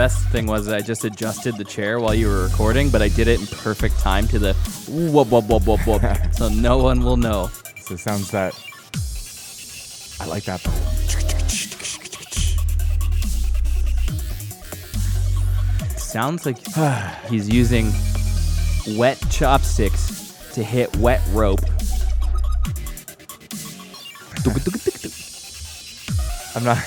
best thing was I just adjusted the chair while you were recording, but I did it in perfect time to the whoop whoop whoop whoop whoop, so no one will know. so it sounds that. I like that. though. Sounds like he's using wet chopsticks to hit wet rope. I'm not.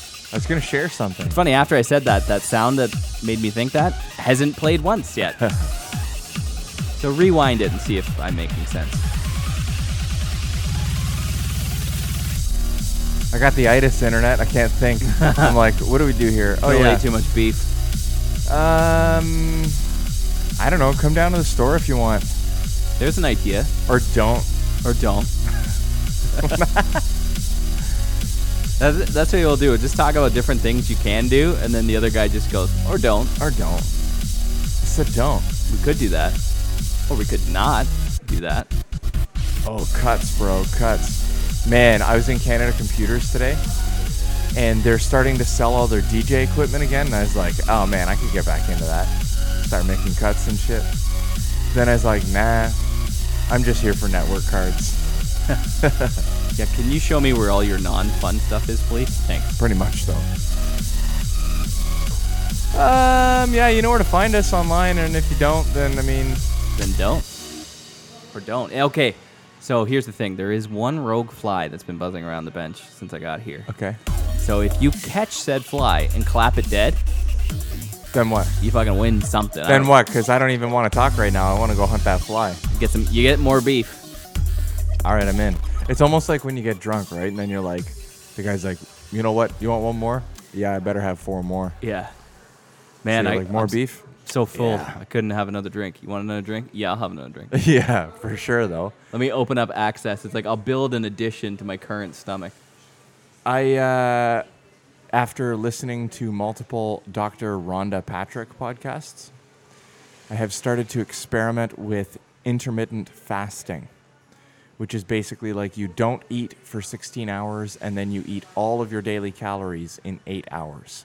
I was gonna share something. It's funny, after I said that, that sound that made me think that hasn't played once yet. so rewind it and see if I'm making sense. I got the itis internet. I can't think. I'm like, what do we do here? Oh Don't yeah. too much beef. Um, I don't know. Come down to the store if you want, There's an idea. or don't. Or don't. that's, that's what you'll do. Just talk about different things you can do, and then the other guy just goes, or don't. Or don't. So don't. We could do that. Or we could not do that. Oh, cuts, bro, cuts. Man, I was in Canada Computers today, and they're starting to sell all their DJ equipment again. And I was like, oh man, I could get back into that. Start making cuts and shit. Then I was like, nah, I'm just here for network cards. Yeah, can you show me where all your non-fun stuff is, please? Thanks. Pretty much, though. Um, yeah, you know where to find us online, and if you don't, then I mean, Then don't. Or don't. Okay. So here's the thing. There is one rogue fly that's been buzzing around the bench since I got here. okay. So if you catch said fly and clap it dead, Then what? you fucking win something. I Then don't- what? Because I don't even want to talk right now. I want to go hunt that fly. Get some. You get more beef. All right, I'm in. It's almost like when you get drunk, right? And then you're like, the guy's like, you know what? You want one more? Yeah, I better have four more. Yeah. Man, you're I like more I'm beef. So full, Yeah. I couldn't have another drink. You want another drink? Yeah, I'll have another drink. yeah, for sure though. Let me open up access. It's like I'll build an addition to my current stomach. I, uh, after listening to multiple Dr. Rhonda Patrick podcasts, I have started to experiment with intermittent fasting, which is basically like you don't eat for 16 hours and then you eat all of your daily calories in eight hours.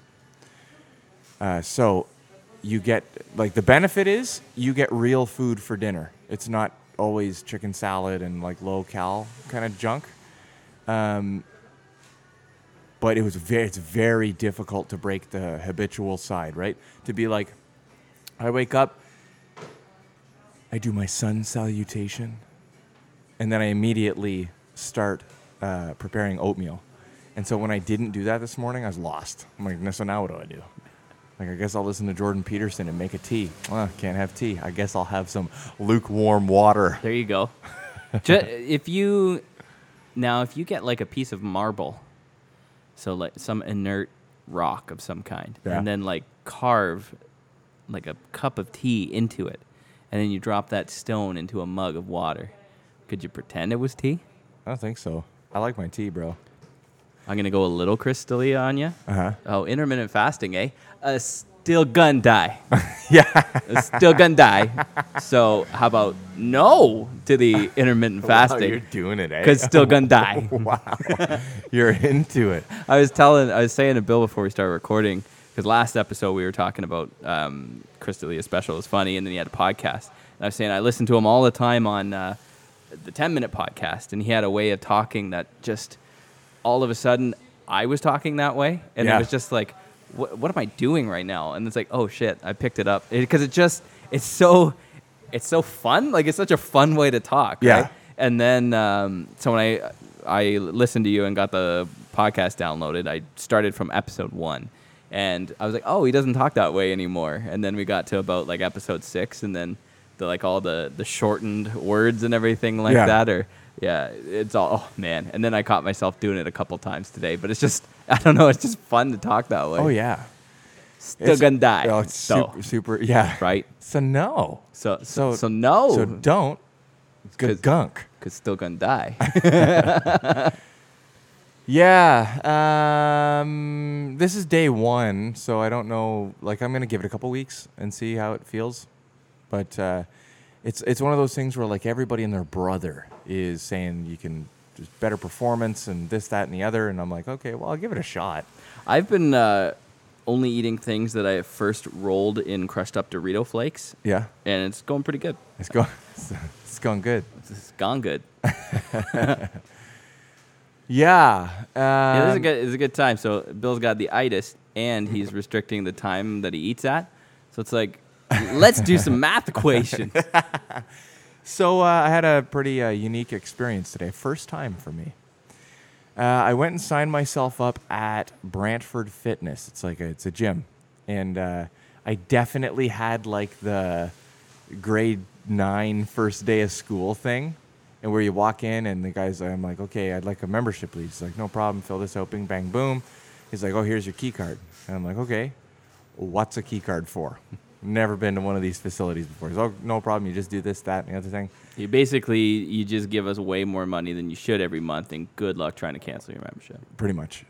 Uh, so you get, like, the benefit is you get real food for dinner. It's not always chicken salad and like low cal kind of junk. Um, but it was very it's very difficult to break the habitual side right to be like i wake up i do my sun salutation and then i immediately start uh, preparing oatmeal. And so when i didn't do that this morning i was lost. I'm like so now what do i do? Like i guess i'll listen to jordan peterson and make a tea. Well can't have tea. I guess i'll have some lukewarm water. There you go. Ju- if you now, if you get like a piece of marble, so like some inert rock of some kind, Yeah. and then like carve like a cup of tea into it, and then you drop that stone into a mug of water, could you pretend it was tea? i don't think so i like my tea bro I'm gonna go a little Chris D'Elia on you. uh-huh Oh, intermittent fasting, eh? Uh, still gonna die. yeah Uh, still gonna die. So how about no to the intermittent Wow, you're doing it eh? Because still gonna die. wow you're into it I was telling, I was saying to Bill before we started recording, because last episode we were talking about um, Chris D'Elia Special was funny, and then he had a podcast. And I was saying I listen to him all the time on uh, the 10 minute podcast, and he had a way of talking that just all of a sudden I was talking that way, and Yeah. it was just like, what, what am I doing right now? And it's like, oh shit, I picked it up because it, just it's so it's so fun. Like it's such a fun way to talk. Yeah. Right? And then um, so when I I listened to you and got the podcast downloaded, I started from episode one, and I was like, oh, he doesn't talk that way anymore. And then we got to about like episode six, and then the like all the the shortened words and everything like Yeah. that, or yeah, it's all oh man. And then I caught myself doing it a couple times today, but it's just I don't know, it's just fun to talk that way. oh yeah still It's- gonna die. Oh, it's so, super, super, yeah. right? So no. So so So- no, So don't. Good 'Cause- gunk. cause still gonna die. Yeah. Um, this is day one, so I don't know. Like, I'm gonna give it a couple weeks and see how it feels. But uh, it's it's one of those things where like everybody and their brother is saying you can just better performance and this, that, and the other. And I'm like, okay, well, I'll give it a shot. I've been uh, only eating things that I first rolled in crushed up Dorito flakes, Yeah, and it's going pretty good. it's going, it's going good. It's gone good. Yeah, Yeah, this is a um, good. It's a good time. So Bill's got the itis, and he's restricting the time that he eats at. So it's like, let's do some math equations. So uh, I had a pretty uh, unique experience today. First time for me. Uh, I went and signed myself up at Brantford Fitness. It's like a, it's a gym, and uh, I definitely had like the grade nine first day of school thing, and where you walk in and the guy's I'm like, okay, I'd like a membership, please. He's like, no problem. Fill this out. Bing, bang, boom. He's like, oh, here's your key card, and I'm like, okay, what's a key card for? Never been to one of these facilities before. He's, oh, no problem. You just do this, that, and the other thing. You basically you just give us way more money than you should every month, and good luck trying to cancel your membership. pretty much.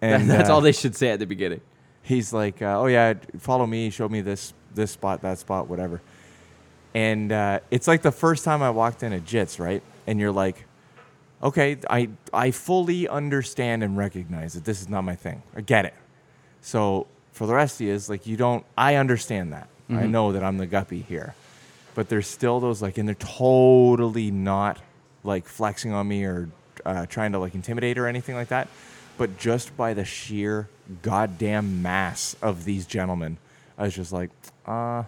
And And that's uh, all they should say at the beginning. He's like, uh, "Oh yeah, follow me. Show me this this spot, that spot, whatever." And uh, it's like the first time I walked in a Jits, right? And you're like, "Okay, I I fully understand and recognize that this is not my thing. I get it." So for the rest of you, is like you don't. I understand that. I know that I'm the guppy here, but there's still those like, and they're totally not like flexing on me or uh, trying to like intimidate or anything like that. But just by the sheer goddamn mass of these gentlemen, I was just like, uh,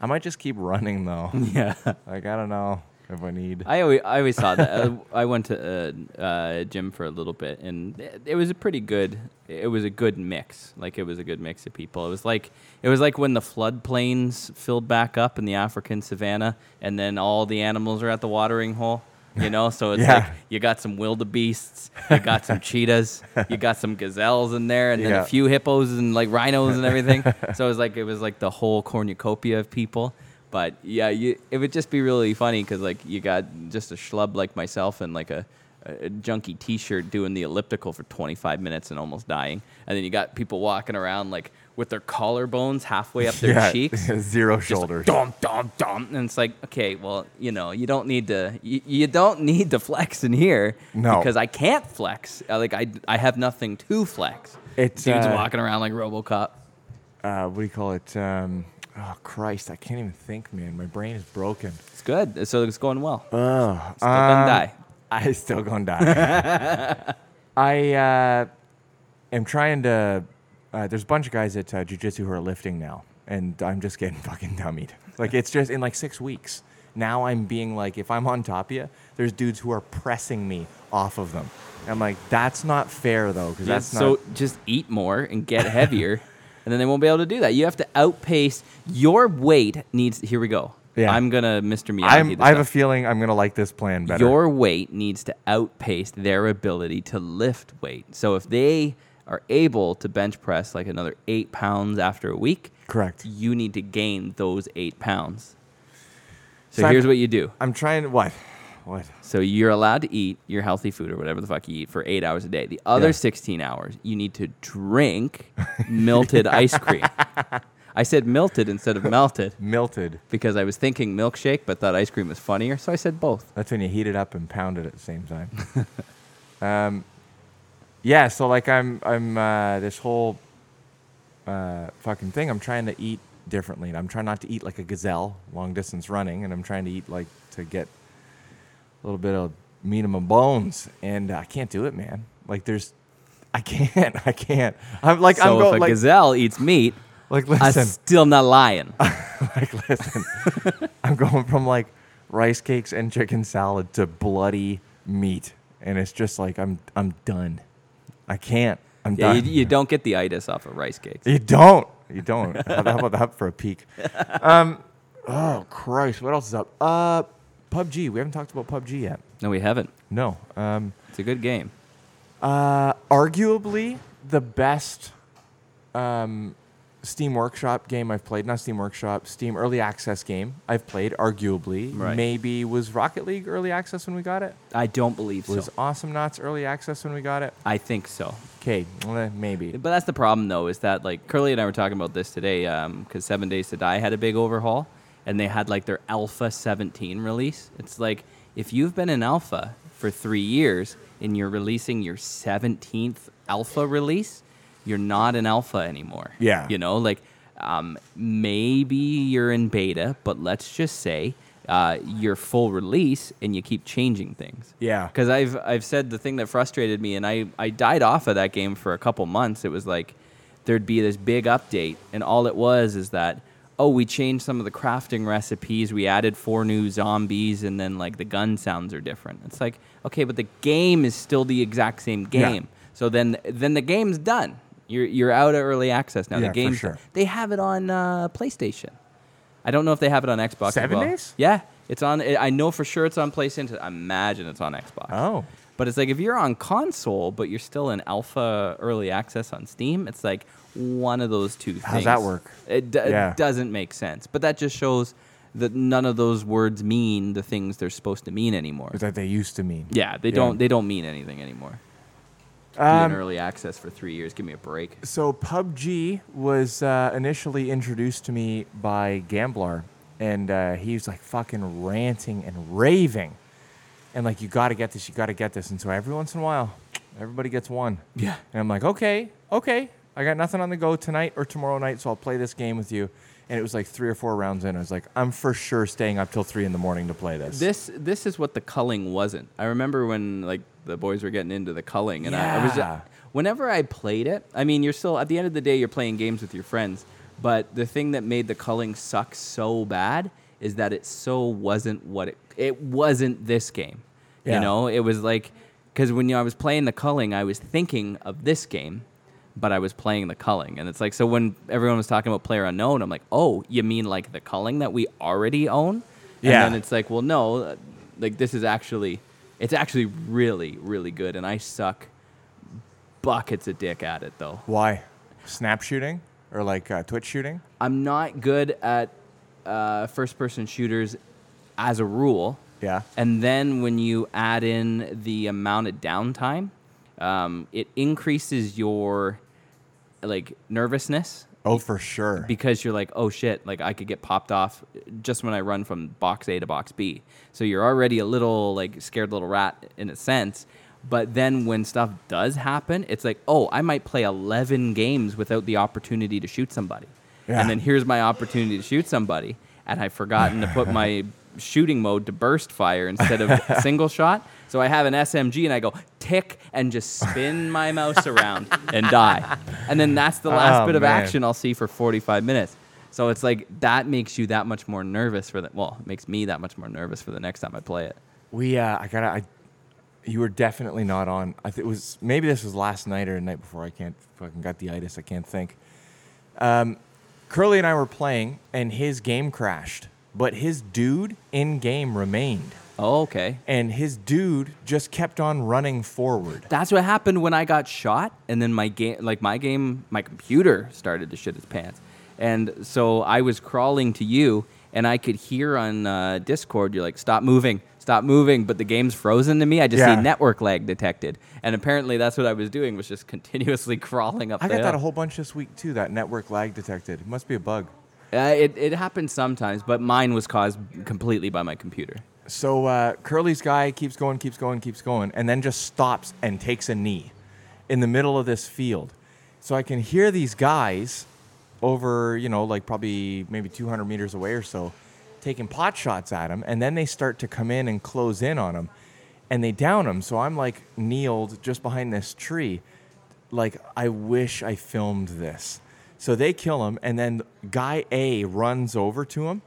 I might just keep running though. Yeah. like I don't know if I need. I always, I always thought that. Uh, I went to a uh, gym for a little bit, and it, it was a pretty good. It was a good mix. Like it was a good mix of people. It was like it was like when the floodplains filled back up in the African savannah, and then all the animals are at the watering hole. You know, so it's Yeah. like you got some wildebeests, you got some cheetahs, you got some gazelles in there, and then Yeah. a few hippos and like rhinos and everything. so it was like it was like the whole cornucopia of people. But yeah, you, it would just be really funny because like you got just a schlub like myself and like a, a junky T-shirt doing the elliptical for 25 minutes and almost dying, and then you got people walking around like with their collarbones halfway up their yeah, cheeks. zero just like, shoulders. dum dum dum, and it's like, okay, well, you know, you don't need to, you, you don't need to flex in here, No. because I can't flex. Like I, I have nothing to flex. It's, dudes uh, walking around like RoboCop. uh, what do you call it? Um, oh Christ, I can't even think, man. My brain is broken. It's good, so it's going well. Ugh. Still gonna um, die. I still gonna die. I uh, am trying to. Uh, there's a bunch of guys at uh, jujitsu who are lifting now, and I'm just getting fucking dummied. Like it's just in like six weeks. Now I'm being like, if I'm on top of you, there's dudes who are pressing me off of them. I'm like, that's not fair though, because that's so not. just eat more and get heavier, and then they won't be able to do that. You have to outpace your weight. Needs here we go. Yeah. I'm gonna Mr. Miyagi. I'm, I have a feeling I'm gonna like this plan better. Your weight needs to outpace their ability to lift weight. So if they are able to bench press like another eight pounds after a week, Correct. you need to gain those eight pounds. So, So I'm- here's what you do. I'm trying. What? What? So you're allowed to eat your healthy food or whatever the fuck you eat for eight hours a day. The other Yeah. 16 hours, you need to drink melted ice cream. I said melted instead of melted Melted. because I was thinking milkshake, but thought ice cream was funnier. So I said both. That's when you heat it up and pound it at the same time. um, yeah, so like I'm I'm uh, this whole uh, fucking thing. I'm trying to eat differently, and I'm trying not to eat like a gazelle, long distance running, and I'm trying to eat like to get a little bit of meat in my bones, and I can't do it, man. Like there's, I can't, I can't. I'm like so I'm going, if a like gazelle eats meat, like listen, I'm still not lying. like listen. I'm going from like rice cakes and chicken salad to bloody meat and it's just like i'm i'm done. I can't. I'm yeah, done you, you don't get the itis off of rice cakes. You don't. You don't. How how about that for a peek? Um oh christ what else is up? Uh pubg we haven't talked about pubg yet No, we haven't. no um It's a good game. uh arguably the best um Steam Workshop game I've played, not Steam Workshop, Steam Early Access game I've played, arguably. Right. Maybe was Rocket League Early Access when we got it? I don't believe Was so. Was Awesomenauts Early Access when we got it? I think so. Okay, maybe. But that's the problem, though, is that like Curly and I were talking about this today because Seven Days to Die had a big overhaul, and they had like their Alpha 17 release. It's like if you've been in Alpha for three years, and you're releasing your 17th alpha release, you're not an alpha anymore. Yeah. You know, like um, maybe you're in beta, but let's just say uh, you're full release and you keep changing things. Yeah. Because I've I've said the thing that frustrated me, and I I died off of that game for a couple months. It was like there'd be this big update, and all it was is that oh we changed some of the crafting recipes, we added four new zombies, and then like the gun sounds are different. It's like okay, but the game is still the exact same Yeah. game. So then then the game's done. You're you're out of early access now. Yeah, the for game's sure. they have it on uh, PlayStation. I don't know if they have it on Xbox. Seven well. days? Yeah, it's on. I know for sure it's on PlayStation. I imagine it's on Xbox. Oh. But it's like if you're on console, but you're still in alpha early access on Steam, it's like one of those two things. How's that work? It, d- Yeah. it doesn't make sense. But that just shows that none of those words mean the things they're supposed to mean anymore. That they used to mean. Yeah, they don't. They don't mean anything anymore. Be in Um, early access for three years. Give me a break. so PUBG was uh, initially introduced to me by Gamblar, and uh, he was like fucking ranting and raving, and like you got to get this, you got to get this, and so every once in a while, everybody gets one. Yeah. And I'm like, okay, okay, I got nothing on the go tonight or tomorrow night, so I'll play this game with you. And it was like three or four rounds in. I was like, I'm for sure staying up till three in the morning to play this. This this is what the culling wasn't. I remember when like the boys were getting into the culling, and I, I was Yeah. whenever I played it. I mean, you're still at the end of the day, you're playing games with your friends. But the thing that made the culling suck so bad is that it so wasn't what it it wasn't this game. Yeah. You know, it was like because when I was playing the culling, I was thinking of this game, but I was playing the culling, and it's like so when everyone was talking about Player Unknown, I'm like, oh, you mean like the culling that we already own? And Yeah. then it's like, well, no, uh, like this is actually, it's actually really, really good, and I suck buckets of dick at it though. Why? Snap shooting or like uh, Twitch shooting? I'm not good at uh, first-person shooters as a rule. Yeah. And then when you add in the amount of downtime, um, it increases your like nervousness Oh, for sure. because you're like, oh shit, like I could get popped off just when I run from box A to box B. So you're already a little like scared little rat in a sense. But then when stuff does happen, it's like, oh, I might play 11 games without the opportunity to shoot somebody. Yeah. And then here's my opportunity to shoot somebody. And I've forgotten to put my shooting mode to burst fire instead of single shot. So I have an SMG and I go tick and just spin my mouse around and die. And then that's the last Oh, bit of man. action I'll see for 45 minutes. So it's like that makes you that much more nervous for the well, it makes me that much more nervous for the next time I play it. We, uh, I gotta, I, you were definitely not on. I think it was maybe this was last night or the night before. I can't fucking got the itis. I can't think. Um, Curly and I were playing, and his game crashed, but his dude in game remained, Oh, okay. and his dude just kept on running forward. That's what happened when I got shot, and then my game, like my game, my computer started to shit its pants, and so I was crawling to you, and I could hear on uh, Discord, you're like, "Stop moving, stop moving," but the game's frozen to me. I just Yeah. see network lag detected, and apparently that's what I was doing was just continuously crawling up. I the got that a whole bunch this week too. That network lag detected. It must be a bug. Uh, it it happens sometimes, but mine was caused completely by my computer. So uh, Curly's guy keeps going, keeps going, keeps going, and then just stops and takes a knee in the middle of this field. So I can hear these guys over, you know, like probably maybe 200 meters away or so, taking pot shots at him, and then they start to come in and close in on him, and they down him. So I'm like kneeled just behind this tree, like I wish I filmed this. So they kill him, and then guy A runs over to him,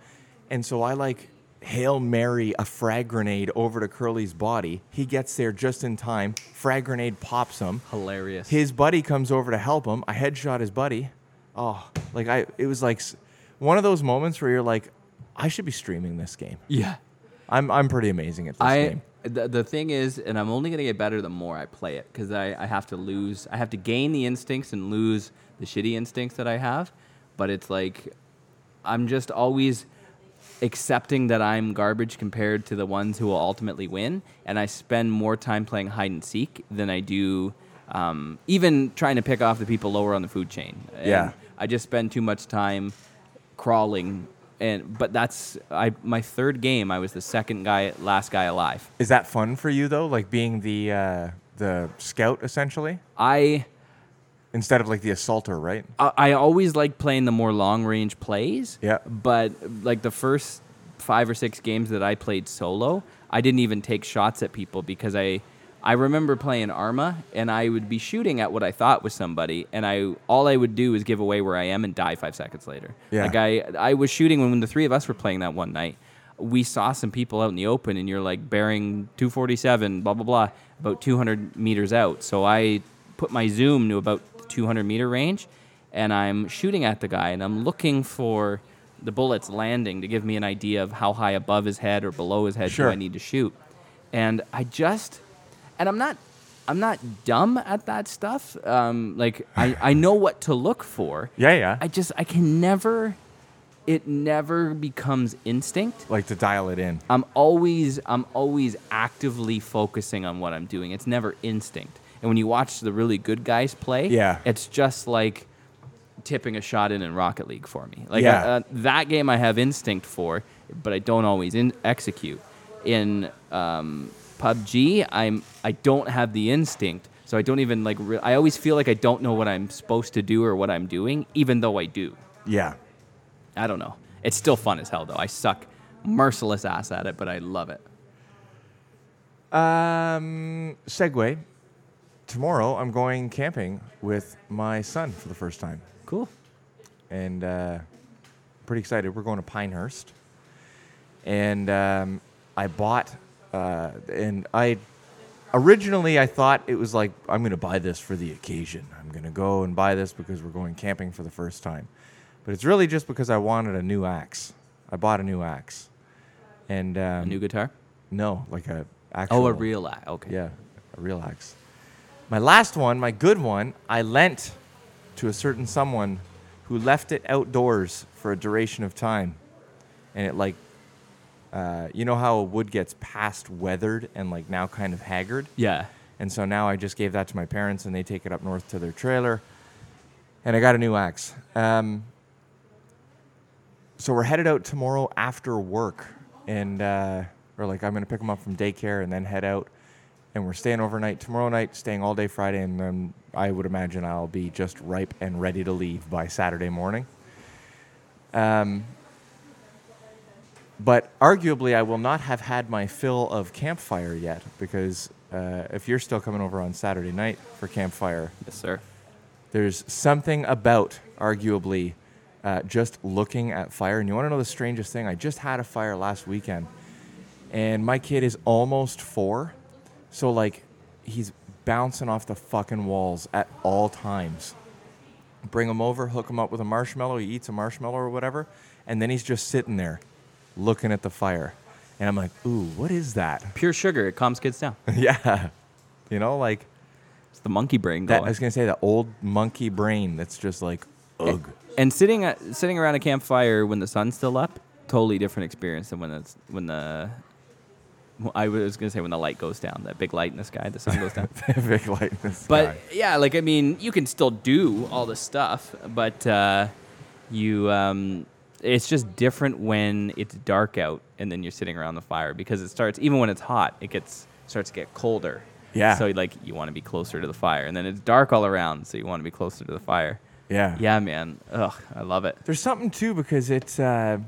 and so I like hail mary a frag grenade over to Curly's body. He gets there just in time. Frag grenade pops him. Hilarious. His buddy comes over to help him. I headshot his buddy. Oh, like I, it was like s- one of those moments where you're like, I should be streaming this game. yeah. I'm, I'm pretty amazing at this I game. the, the thing is, and I'm only gonna get better the more I play it because I, I have to lose, I have to gain the instincts and lose the shitty instincts that I have. But it's like I'm just always accepting that I'm garbage compared to the ones who will ultimately win, and I spend more time playing hide and seek than I do um, even trying to pick off the people lower on the food chain. And Yeah. I just spend too much time crawling. And but that's I my third game. I was the second guy, last guy alive. Is that fun for you though? Like being the uh, the scout essentially I instead of like the assaulter, right? I I always like playing the more long range plays. Yeah. But like the first five or six games that I played solo, I didn't even take shots at people because I I remember playing Arma and I would be shooting at what I thought was somebody and I all I would do is give away where I am and die five seconds later. Yeah. Like I I was shooting when, when the three of us were playing that one night. We saw some people out in the open and you're like bearing 247, blah blah blah, about 200 meters out. So I put my zoom to about 200 meter range and I'm shooting at the guy and I'm looking for the bullets landing to give me an idea of how high above his head or below his head Sure. do I need to shoot. And I just, and I'm not, I'm not dumb at that stuff. Um, like I, I know what to look for. Yeah, yeah. I just, I can never, it never becomes instinct. like to dial it in. I'm always I'm always actively focusing on what I'm doing. It's never instinct. And when you watch the really good guys play, Yeah. it's just like tipping a shot in in Rocket League for me. Like Yeah. uh, that game, I have instinct for, but I don't always in- execute. In um, PUBG, I'm I don't have the instinct, so I don't even like. Re- I always feel like I don't know what I'm supposed to do or what I'm doing, even though I do. Yeah. I don't know. It's still fun as hell though. I suck merciless ass at it, but I love it. Um, segue. Tomorrow, I'm going camping with my son for the first time, Cool. and uh, pretty excited. We're going to Pinehurst, and um, I bought, uh, and I originally I thought it was like I'm going to buy this for the occasion. I'm going to go and buy this because we're going camping for the first time, but it's really just because I wanted a new axe. I bought a new axe, and um, A new guitar? no, like a actual. Oh, a real axe. Okay. Yeah, a real axe. My last one, my good one, I lent to a certain someone who left it outdoors for a duration of time, and it like, uh, you know how a wood gets past weathered and like now kind of haggard, Yeah. and so now I just gave that to my parents, and they take it up north to their trailer, and I got a new axe. Um, so we're headed out tomorrow after work, and uh, or like I'm gonna pick them up from daycare and then head out, and we're staying overnight tomorrow night, staying all day Friday, and then I would imagine I'll be just ripe and ready to leave by Saturday morning. Um, but arguably, I will not have had my fill of campfire yet because uh, if you're still coming over on Saturday night for campfire, Yes, sir. there's something about arguably uh, just looking at fire. And you want to know the strangest thing? I just had a fire last weekend, and my kid is almost four, so like he's bouncing off the fucking walls at all times. Bring him over, hook him up with a marshmallow. He eats a marshmallow or whatever, and then he's just sitting there, looking at the fire. And I'm like, ooh, what is that? Pure sugar. It calms kids down. yeah, you know, like It's the monkey brain that. going. I was gonna say the old monkey brain that's just like, ugh. and sitting at, sitting around a campfire when the sun's still up, totally different experience than when it's when the I was gonna say when the light goes down, that big light in the sky, the sun goes down. big light in the sky. But yeah, like I mean, you can still do all the stuff, but uh, you um, it's just different when it's dark out and then you're sitting around the fire because it starts even when it's hot, it gets starts to get colder. Yeah. So like you want to be closer to the fire, and then it's dark all around, so you want to be closer to the fire. yeah, Yeah, man. Ugh, I love it. There's something too because it's uh,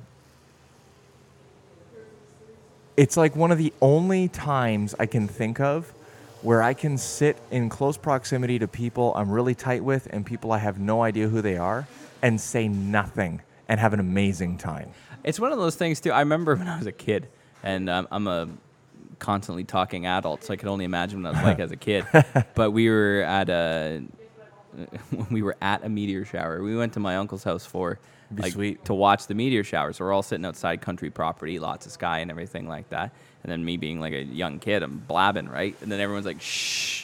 it's like one of the only times I can think of where I can sit in close proximity to people I'm really tight with and people I have no idea who they are and say nothing and have an amazing time. It's one of those things too. I remember when I was a kid, and um, I'm a constantly talking adult, so I could only imagine what I was like as a kid. But we were at a we were at a meteor shower. We went to my uncle's house for like sweet. to watch the meteor shower. So we're all sitting outside country property, lots of sky and everything like that. And then me being like a young kid, I'm blabbing right, and then everyone's like, "Shh."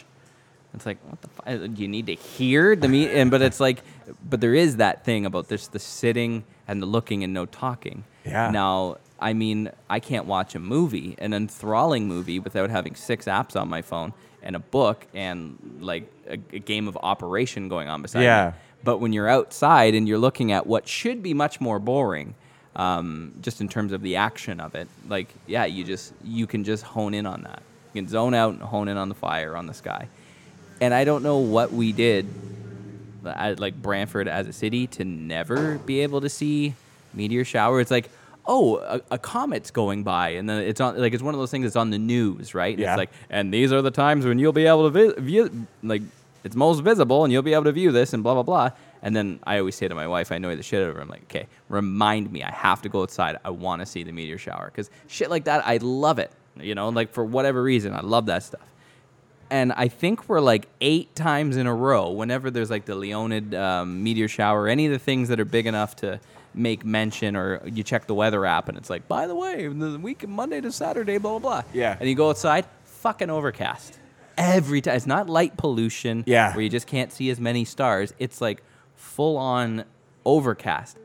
It's like, what the fuck? Do you need to hear the meet? And but it's like, but there is that thing about this the sitting and the looking and no talking. Yeah. Now, I mean, I can't watch a movie, an enthralling movie, without having six apps on my phone and a book and like a, a game of Operation going on beside Yeah. me. But when you're outside and you're looking at what should be much more boring, um, just in terms of the action of it, like yeah, you just you can just hone in on that. You can zone out and hone in on the fire, on the sky. And I don't know what we did, at, like Brantford as a city, to never be able to see meteor shower. It's like, oh, a, a comet's going by, and then it's on like it's one of those things that's on the news, right? Yeah. It's like, and these are the times when you'll be able to vi- view, like, it's most visible, and you'll be able to view this, and blah blah blah. And then I always say to my wife, I annoy the shit out of her. I'm like, okay, remind me, I have to go outside. I want to see the meteor shower because shit like that, I love it. You know, like for whatever reason, I love that stuff and I think we're like eight times in a row. Whenever there's like the Leonid um, meteor shower, any of the things that are big enough to make mention, or you check the weather app and it's like, by the way, the week Monday to Saturday, blah blah blah. Yeah. And you go outside, fucking overcast every time. It's not light pollution. Yeah. Where you just can't see as many stars. It's like full on overcast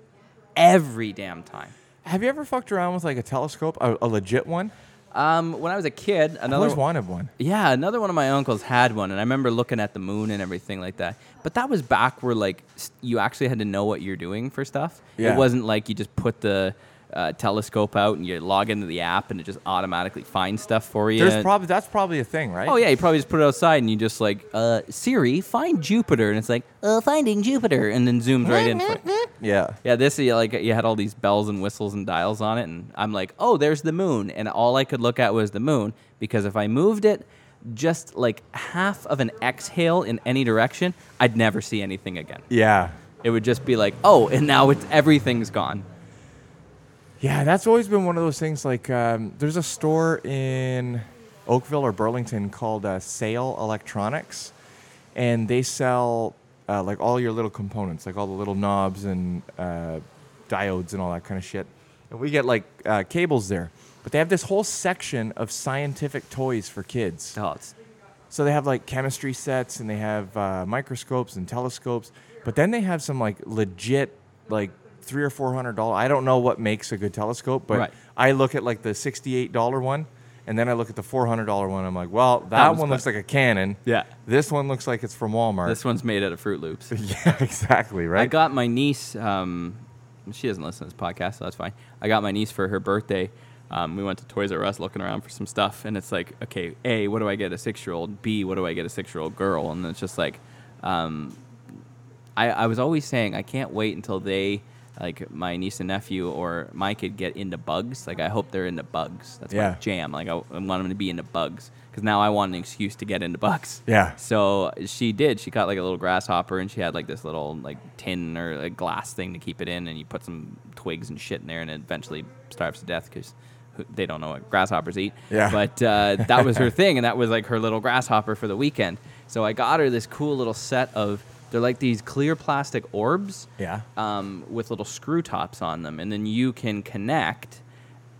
every damn time. Have you ever fucked around with like a telescope, a, a legit one? Um, when I was a kid, I another always wanted one. Yeah, another one of my uncles had one, and I remember looking at the moon and everything like that. But that was back where like you actually had to know what you're doing for stuff. Yeah. It wasn't like you just put the uh, telescope out and you log into the app and it just automatically finds stuff for you. There's probably that's probably a thing, right? Oh yeah, you probably just put it outside and you just like uh, Siri, find Jupiter, and it's like uh, finding Jupiter, and then zooms right in. For you. Yeah. Yeah, this you like you had all these bells and whistles and dials on it, and I'm like, oh, there's the moon, and all I could look at was the moon because if I moved it just like half of an exhale in any direction, I'd never see anything again. Yeah. It would just be like, oh, and now it's everything's gone. Yeah, that's always been one of those things. Like, um, there's a store in Oakville or Burlington called uh, Sayal Electronics, and they sell uh, like all your little components, like all the little knobs and uh, diodes and all that kind of shit. And we get like uh, cables there, but they have this whole section of scientific toys for kids. Oh, it's So they have like chemistry sets and they have uh, microscopes and telescopes, but then they have some like legit like three or four hundred dollar. I don't know what makes a good telescope, but Right. I look at like the sixty-eight dollar one, and then I look at the four hundred dollar one. I'm like, well, that, one's one looks like a Canon. yeah. This one looks like it's from Walmart. This one's made out of Fruit Loops. yeah, exactly. Right. I got my niece. Um, she doesn't listen to this podcast, so that's fine. I got my niece for her birthday. Um, we went to Toys R Us looking around for some stuff, and it's like, okay, A, what do I get a six year old? B, what do I get a six year old girl? And it's just like, um, I, I was always saying, I can't wait until they, like my niece and nephew or my kid, get into bugs. Like, I hope they're into bugs. That's Yeah. my jam. Like, I, I want them to be into bugs because now I want an excuse to get into bugs. Yeah. So she did. She caught like a little grasshopper, and she had like this little like tin or like glass thing to keep it in, and you put some twigs and shit in there, and it eventually starves to death because they don't know what grasshoppers eat. Yeah. But uh, that was her thing, and that was like her little grasshopper for the weekend. So I got her this cool little set of. They're like these clear plastic orbs yeah. um, with little screw tops on them, and then you can connect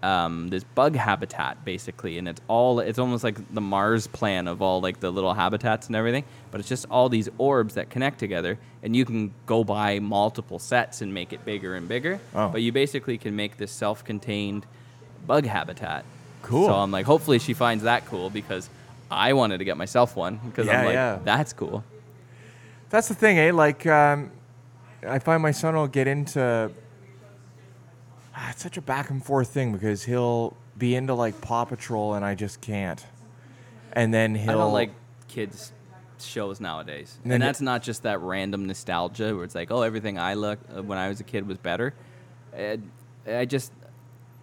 um, this bug habitat basically, and it's all it's almost like the Mars plan of all like the little habitats and everything, but it's just all these orbs that connect together, and you can go buy multiple sets and make it bigger and bigger. Oh. But you basically can make this self-contained bug habitat. Cool. So I'm like, hopefully she finds that cool because I wanted to get myself one because Yeah, I'm like, yeah. that's cool. That's the thing, eh? Like, um, I find my son will get into. Ah, it's such a back and forth thing because he'll be into like Paw Patrol and I just can't. And then he'll I don't like kids shows nowadays, And and, that's not just that random nostalgia where it's like, oh, everything I look uh, when I was a kid was better. Uh, I just,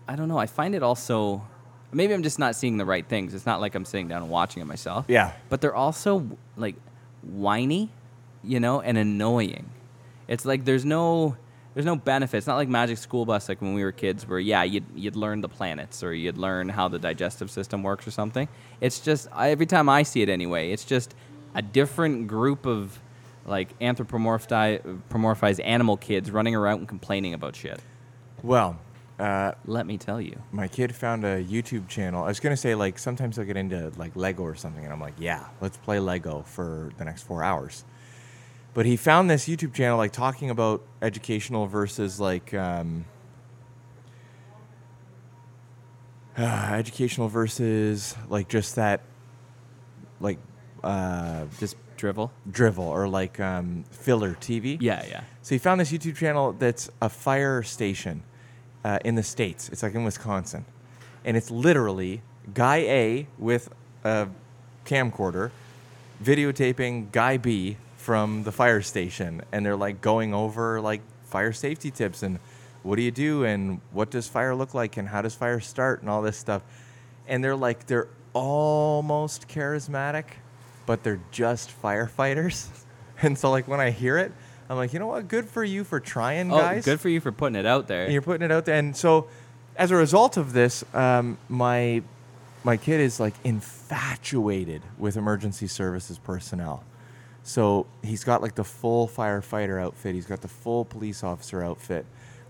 I don't know. I find it also. Maybe I'm just not seeing the right things. It's not like I'm sitting down and watching it myself. Yeah. But they're also like whiny, you know, and annoying. It's like there's no there's no benefit. It's not like Magic School Bus like when we were kids where yeah, you'd you'd learn the planets or you'd learn how the digestive system works or something. It's just every time I see it anyway, it's just a different group of like anthropomorphized animal kids running around and complaining about shit. Well, uh, Let me tell you. my kid found a YouTube channel. I was gonna say like sometimes they'll get into like Lego or something, and I'm like, yeah, let's play Lego for the next four hours. But he found this YouTube channel like talking about educational versus like um, educational versus like just that like uh, Just drivel. drivel or like um, filler TV. Yeah, yeah. So he found this YouTube channel that's a fire station uh, in the states. It's like in Wisconsin, and it's literally guy A with a camcorder videotaping Guy B from the fire station, and they're like going over like fire safety tips and what do you do and what does fire look like and how does fire start and all this stuff. And they're like they're almost charismatic, but they're just firefighters. And so like when I hear it, I'm like, you know what? Good for you for trying, Oh, guys. good for you for putting it out there. and you're putting it out there. And so, as a result of this, um, my my kid is like infatuated with emergency services personnel. So he's got like the full firefighter outfit. He's got the full police officer outfit.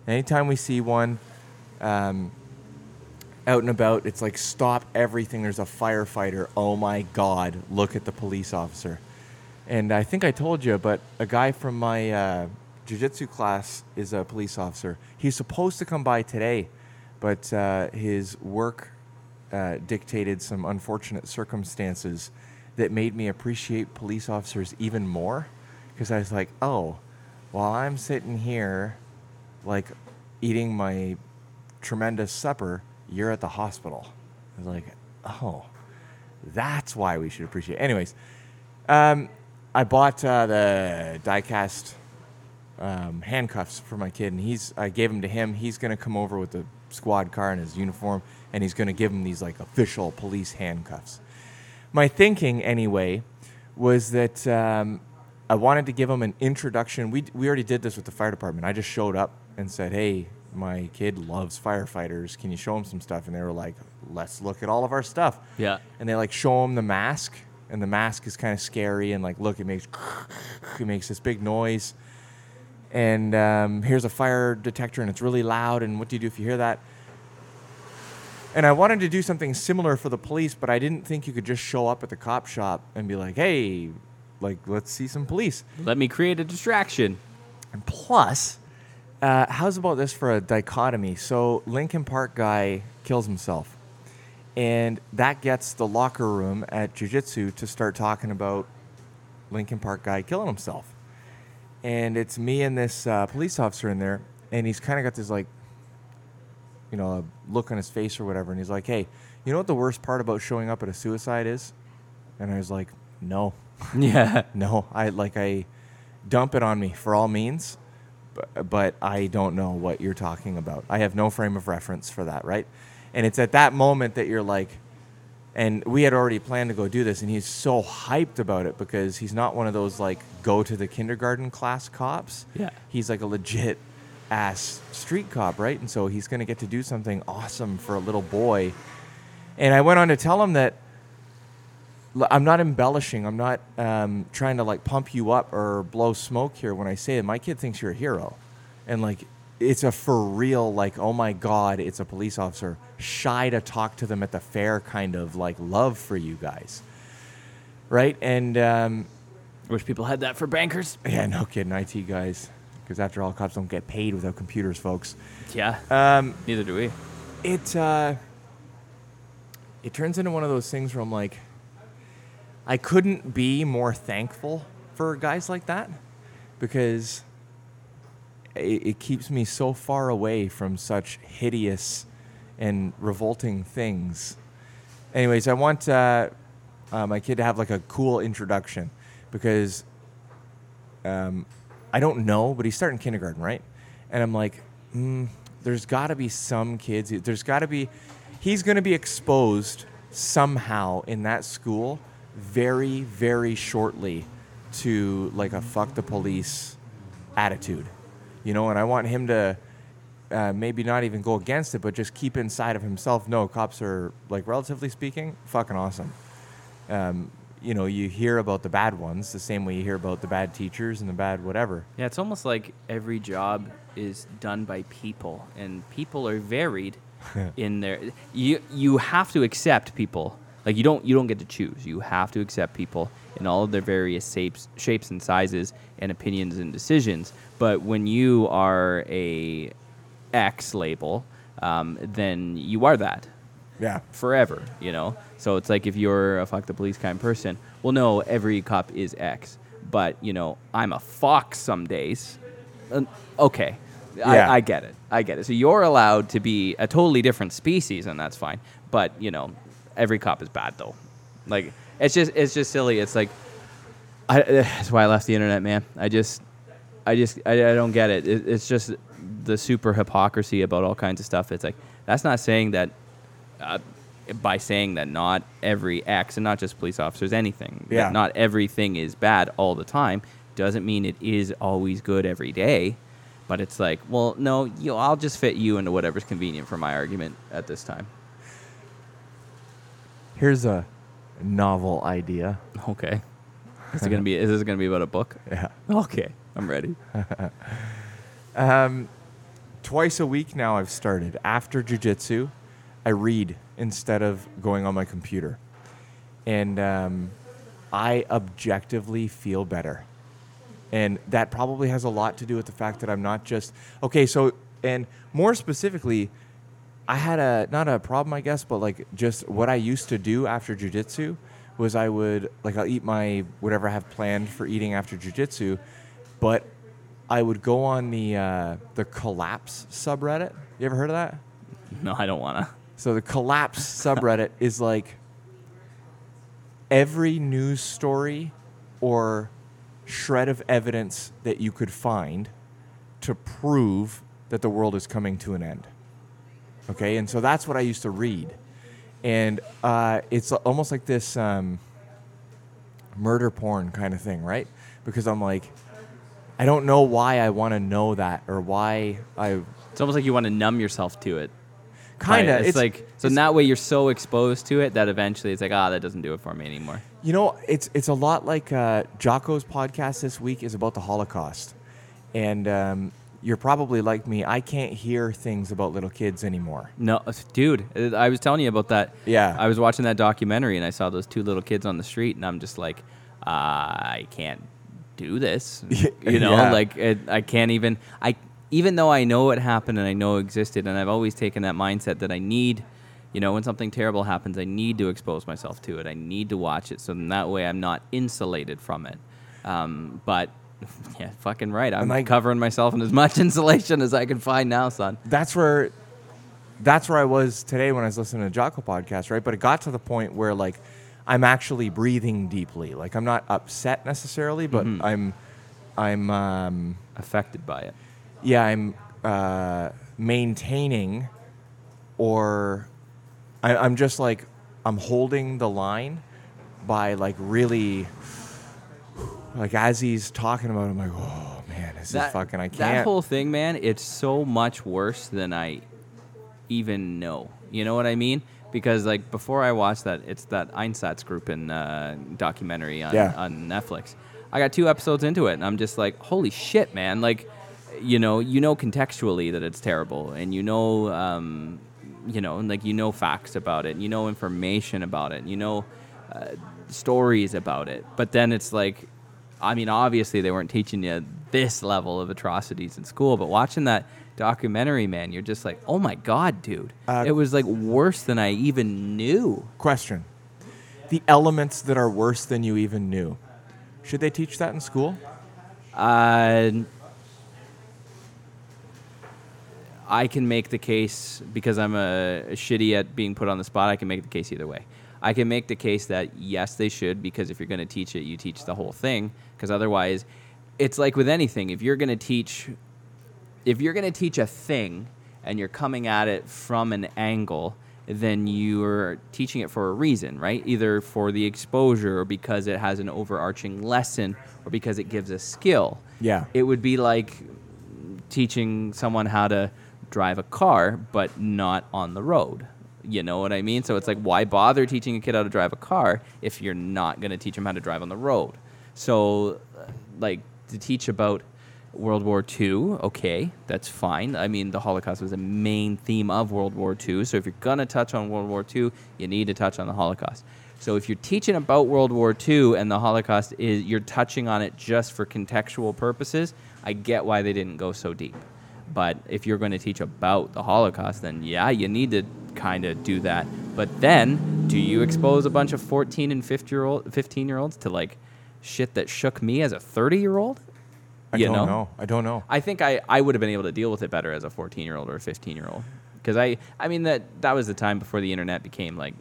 Anytime we see one um, out and about, it's like stop everything. There's a firefighter. Oh my God! Look at the police officer. And I think I told you, but a guy from my uh, jiu-jitsu class is a police officer. He's supposed to come by today, but uh, his work uh, dictated some unfortunate circumstances that made me appreciate police officers even more. Because I was like, oh, while I'm sitting here, like eating my tremendous supper, you're at the hospital. I was like, oh, that's why we should appreciate. It. Anyways, um, I bought uh, the diecast um, handcuffs for my kid, and he's I gave them to him. He's gonna come over with the squad car and his uniform, and he's gonna give him these like official police handcuffs. My thinking, anyway, was that um, I wanted to give them an introduction. We we already did this with the fire department. I just showed up and said, "Hey, my kid loves firefighters. Can you show him some stuff?" And they were like, "Let's look at all of our stuff." Yeah. and they like show him the mask and the mask is kind of scary and like look it makes it makes this big noise and um, here's a fire detector and it's really loud and what do you do if you hear that and i wanted to do something similar for the police but i didn't think you could just show up at the cop shop and be like hey like let's see some police Let me create a distraction. and plus, uh, how's about this for a dichotomy? So Linkin Park guy kills himself, and that gets the locker room at Jiu-Jitsu to start talking about Linkin Park guy killing himself. And it's me and this uh, police officer in there, and he's kind of got this like, you know, a look on his face or whatever, and he's like, "Hey, you know what the worst part about showing up at a suicide is?" And I was like, "No." Yeah. No, I like I dump it on me for all means, but, but I don't know what you're talking about. I have no frame of reference for that, right? And it's at that moment that you're like, and we had already planned to go do this, and he's so hyped about it because he's not one of those like go to the kindergarten class cops. Yeah. He's like a legit ass street cop, right? And so he's going to get to do something awesome for a little boy. And I went on to tell him that I'm not embellishing. I'm not um, trying to like pump you up or blow smoke here when I say it. My kid thinks you're a hero, and like it's a for real like oh my god, it's a police officer. Shy to talk to them at the fair, kind of like love for you guys, right? And um, Wish people had that for bankers. yeah, no kidding, IT guys, because after all, cops don't get paid without computers, folks. Yeah. Um, Neither do we. it uh, it turns into one of those things where I'm like, I couldn't be more thankful for guys like that because it, it keeps me so far away from such hideous and revolting things. Anyways, I want uh, uh, my kid to have like a cool introduction because um, I don't know, but he's starting kindergarten, right? And I'm like, mm, there's got to be some kids. There's got to be. He's going to be exposed somehow in that school very, very shortly to like a fuck the police attitude, you know. And I want him to uh, maybe not even go against it, but just keep inside of himself. No, cops are like relatively speaking, fucking awesome um, you know, you hear about the bad ones the same way you hear about the bad teachers and the bad whatever. Yeah, it's almost like every job is done by people, and people are varied in their. You you have to accept people. Like you don't you don't get to choose. You have to accept people in all of their various shapes, shapes and sizes, and opinions and decisions. But when you are a X label, um, then you are that Yeah. forever, you know? So it's like if you're a fuck the police kind of person, well, no, every cop is X. But, you know, I'm a fox some days. Uh, okay. Yeah. I, I get it. I get it. So you're allowed to be a totally different species, and that's fine. But, you know, every cop is bad, though. Like, it's just, it's just silly. It's like, I, that's why I left the internet, man. I just, I just, I, I don't get it. it. It's just the super hypocrisy about all kinds of stuff. It's like that's not saying that. Uh, by saying that not every X and not just police officers, anything, that Yeah. not everything is bad all the time, doesn't mean it is always good every day. But it's like, well, no, you I'll just fit you into whatever's convenient for my argument at this time. Here's a novel idea. Okay. Is it gonna be? Is this gonna be about a book? Yeah. Okay, I'm ready. Um, twice a week now I've started. After jujitsu, I read instead of going on my computer. And um, I objectively feel better. And that probably has a lot to do with the fact that I'm not just, okay, so, and more specifically, I had a, not a problem, I guess, but like just what I used to do after jujitsu was I would, like, I'll eat my whatever I have planned for eating after jujitsu, but I would go on the uh, the collapse subreddit. You ever heard of that? No, I don't wanna. So the collapse subreddit is like every news story or shred of evidence that you could find to prove that the world is coming to an end. Okay, and so that's what I used to read, and uh, it's almost like this um, murder porn kind of thing, right? Because I'm like, I don't know why I want to know that or why I It's almost like you want to numb yourself to it. Kind of. Right? It's, like so in that way you're so exposed to it that eventually it's like ah that doesn't do it for me anymore. You know, it's it's a lot like uh, Jocko's podcast this week is about the Holocaust, and um, you're probably like me. I can't hear things about little kids anymore. No, dude, uh, I was telling you about that. Yeah. I was watching that documentary and I saw those two little kids on the street and I'm just like, uh, I can't do this. you know, Yeah. like it, I can't even. I even though I know it happened and I know it existed and I've always taken that mindset that I need. You know, when something terrible happens, I need to expose myself to it. I need to watch it, so then that way I'm not insulated from it. Um, but yeah, fucking right. I'm like- covering myself in as much insulation as I can find now, son. That's where, that's where I was today when I was listening to Jocko podcast, right? But it got to the point where like, I'm actually breathing deeply. Like I'm not upset necessarily, but Mhm. I'm, I'm, um, Affected by it. Yeah, I'm uh, maintaining, or I, I'm just like I'm holding the line by like really, like as he's talking about, it, I'm like, oh man, this is fucking. I can't. That whole thing, man, it's so much worse than I even know. You know what I mean? Because like before I watched that, it's that Einsatzgruppen uh, documentary on, Yeah. on Netflix. I got two episodes into it, and I'm just like, holy shit, man! Like, you know, you know contextually that it's terrible, and you know, um, you know, and like you know facts about it, and you know information about it, and you know uh, stories about it. But then it's like, I mean, obviously they weren't teaching you this level of atrocities in school, but watching that documentary, man, you're just like, oh my god, dude, Uh, it was like worse than I even knew. Question: The elements that are worse than you even knew. Should they teach that in school? Uh, I can make the case because I'm a, shitty at being put on the spot. I can make the case either way. I can make the case that yes, they should because if you're going to teach it, you teach the whole thing. Because otherwise, it's like with anything. If you're going to teach, if you're going to teach a thing and you're coming at it from an angle, then you're teaching it for a reason, right? Either for the exposure or because it has an overarching lesson or because it gives a skill. Yeah. It would be like teaching someone how to drive a car, but not on the road. You know what I mean? So it's like, why bother teaching a kid how to drive a car if you're not going to teach them how to drive on the road? So, uh, like, to teach about World War II, okay, that's fine. I mean, the Holocaust was a main theme of World War II. So if you're going to touch on World War II, you need to touch on the Holocaust. So if you're teaching about World War II and the Holocaust is you're touching on it just for contextual purposes, I get why they didn't go so deep. But if you're going to teach about the Holocaust, then yeah, you need to kind of do that. But then, do you expose a bunch of 14 and 15 year old 15 year olds to like shit that shook me as a 30 year old? I You don't know? know. I don't know. I think I, I would have been able to deal with it better as a 14 year old or a 15 year old. Because I, I mean, that, that was the time before the internet became like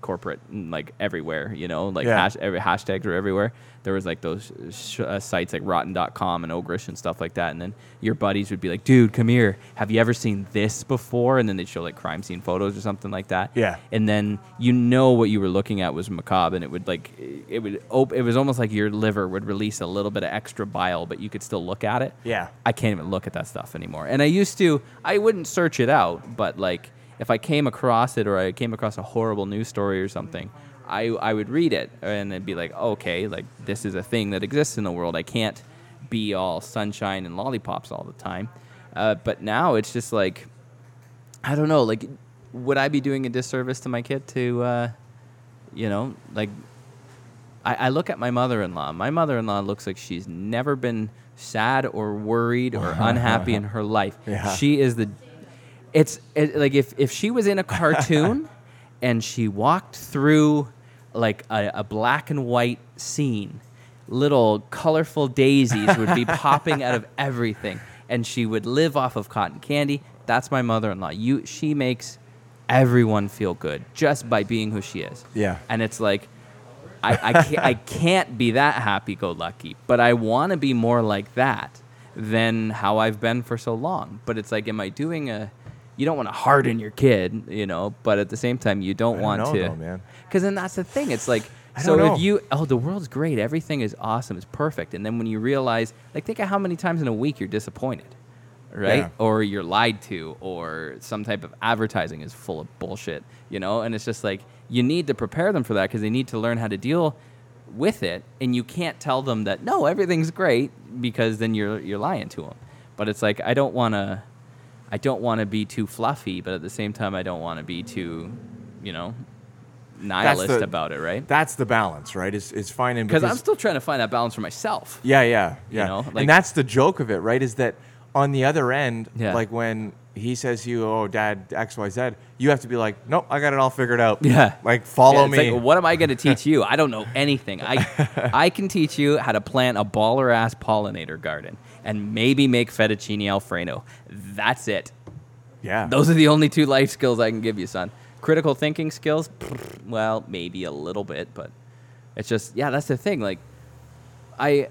corporate and, like everywhere, you know, like Yeah. hash, every hashtags are everywhere. There was like those sh- uh, sites like rotten.com and ogrish and stuff like that. And then your buddies would be like, dude, come here. Have you ever seen this before? And then they'd show like crime scene photos or something like that. Yeah. And then you know what you were looking at was macabre and it would like, it would, op- it was almost like your liver would release a little bit of extra bile, but you could still look at it. Yeah. I can't even look at that stuff anymore. And I used to, I wouldn't search it out, but like if I came across it or I came across a horrible news story or something, I, I would read it and it'd be like, okay, like this is a thing that exists in the world. I can't be all sunshine and lollipops all the time. Uh, but now it's just like, I don't know, like, would I be doing a disservice to my kid to, uh, you know, like, I, I look at my mother in law. My mother in law looks like she's never been sad or worried or unhappy in her life. Yeah. She is the. It's it, like if, if she was in a cartoon and she walked through like a, a black and white scene, little colorful daisies would be popping out of everything. And she would live off of cotton candy. That's my mother in law. You she makes everyone feel good just by being who she is. Yeah. And it's like I, I, can't, I can't be that happy go lucky, but I want to be more like that than how I've been for so long. But it's like, am I doing a. You don't want to harden your kid, you know, but at the same time, you don't don't want know to. though, man. Because then that's the thing. It's like, so know. if you, oh, the world's great, everything is awesome, it's perfect. And then when you realize, like, think of how many times in a week you're disappointed, right? Yeah. Or you're lied to, or some type of advertising is full of bullshit, you know? And it's just like, you need to prepare them for that because they need to learn how to deal with it. And you can't tell them that, no, everything's great because then you're, you're lying to them. But it's like, I don't want to. I don't want to be too fluffy, but at the same time, I don't want to be too, you know, nihilist the- about it, right? That's the balance, right? Is is finding Because I'm still trying to find that balance for myself. Yeah, yeah, yeah. know, like- and that's the joke of it, right? Is that on the other end, Yeah. like when he says to you, "Oh, Dad, X, Y, Z," you have to be like, "Nope, I got it all figured out." Yeah. like follow Yeah, it's me. Like, what am I going to teach you? I don't know anything. I I can teach you how to plant a baller ass pollinator garden and maybe make fettuccine alfredo. That's it. yeah, Those are the only two life skills I can give you, son. Critical thinking skills, well, maybe a little bit, but it's just yeah, that's the thing. Like, I,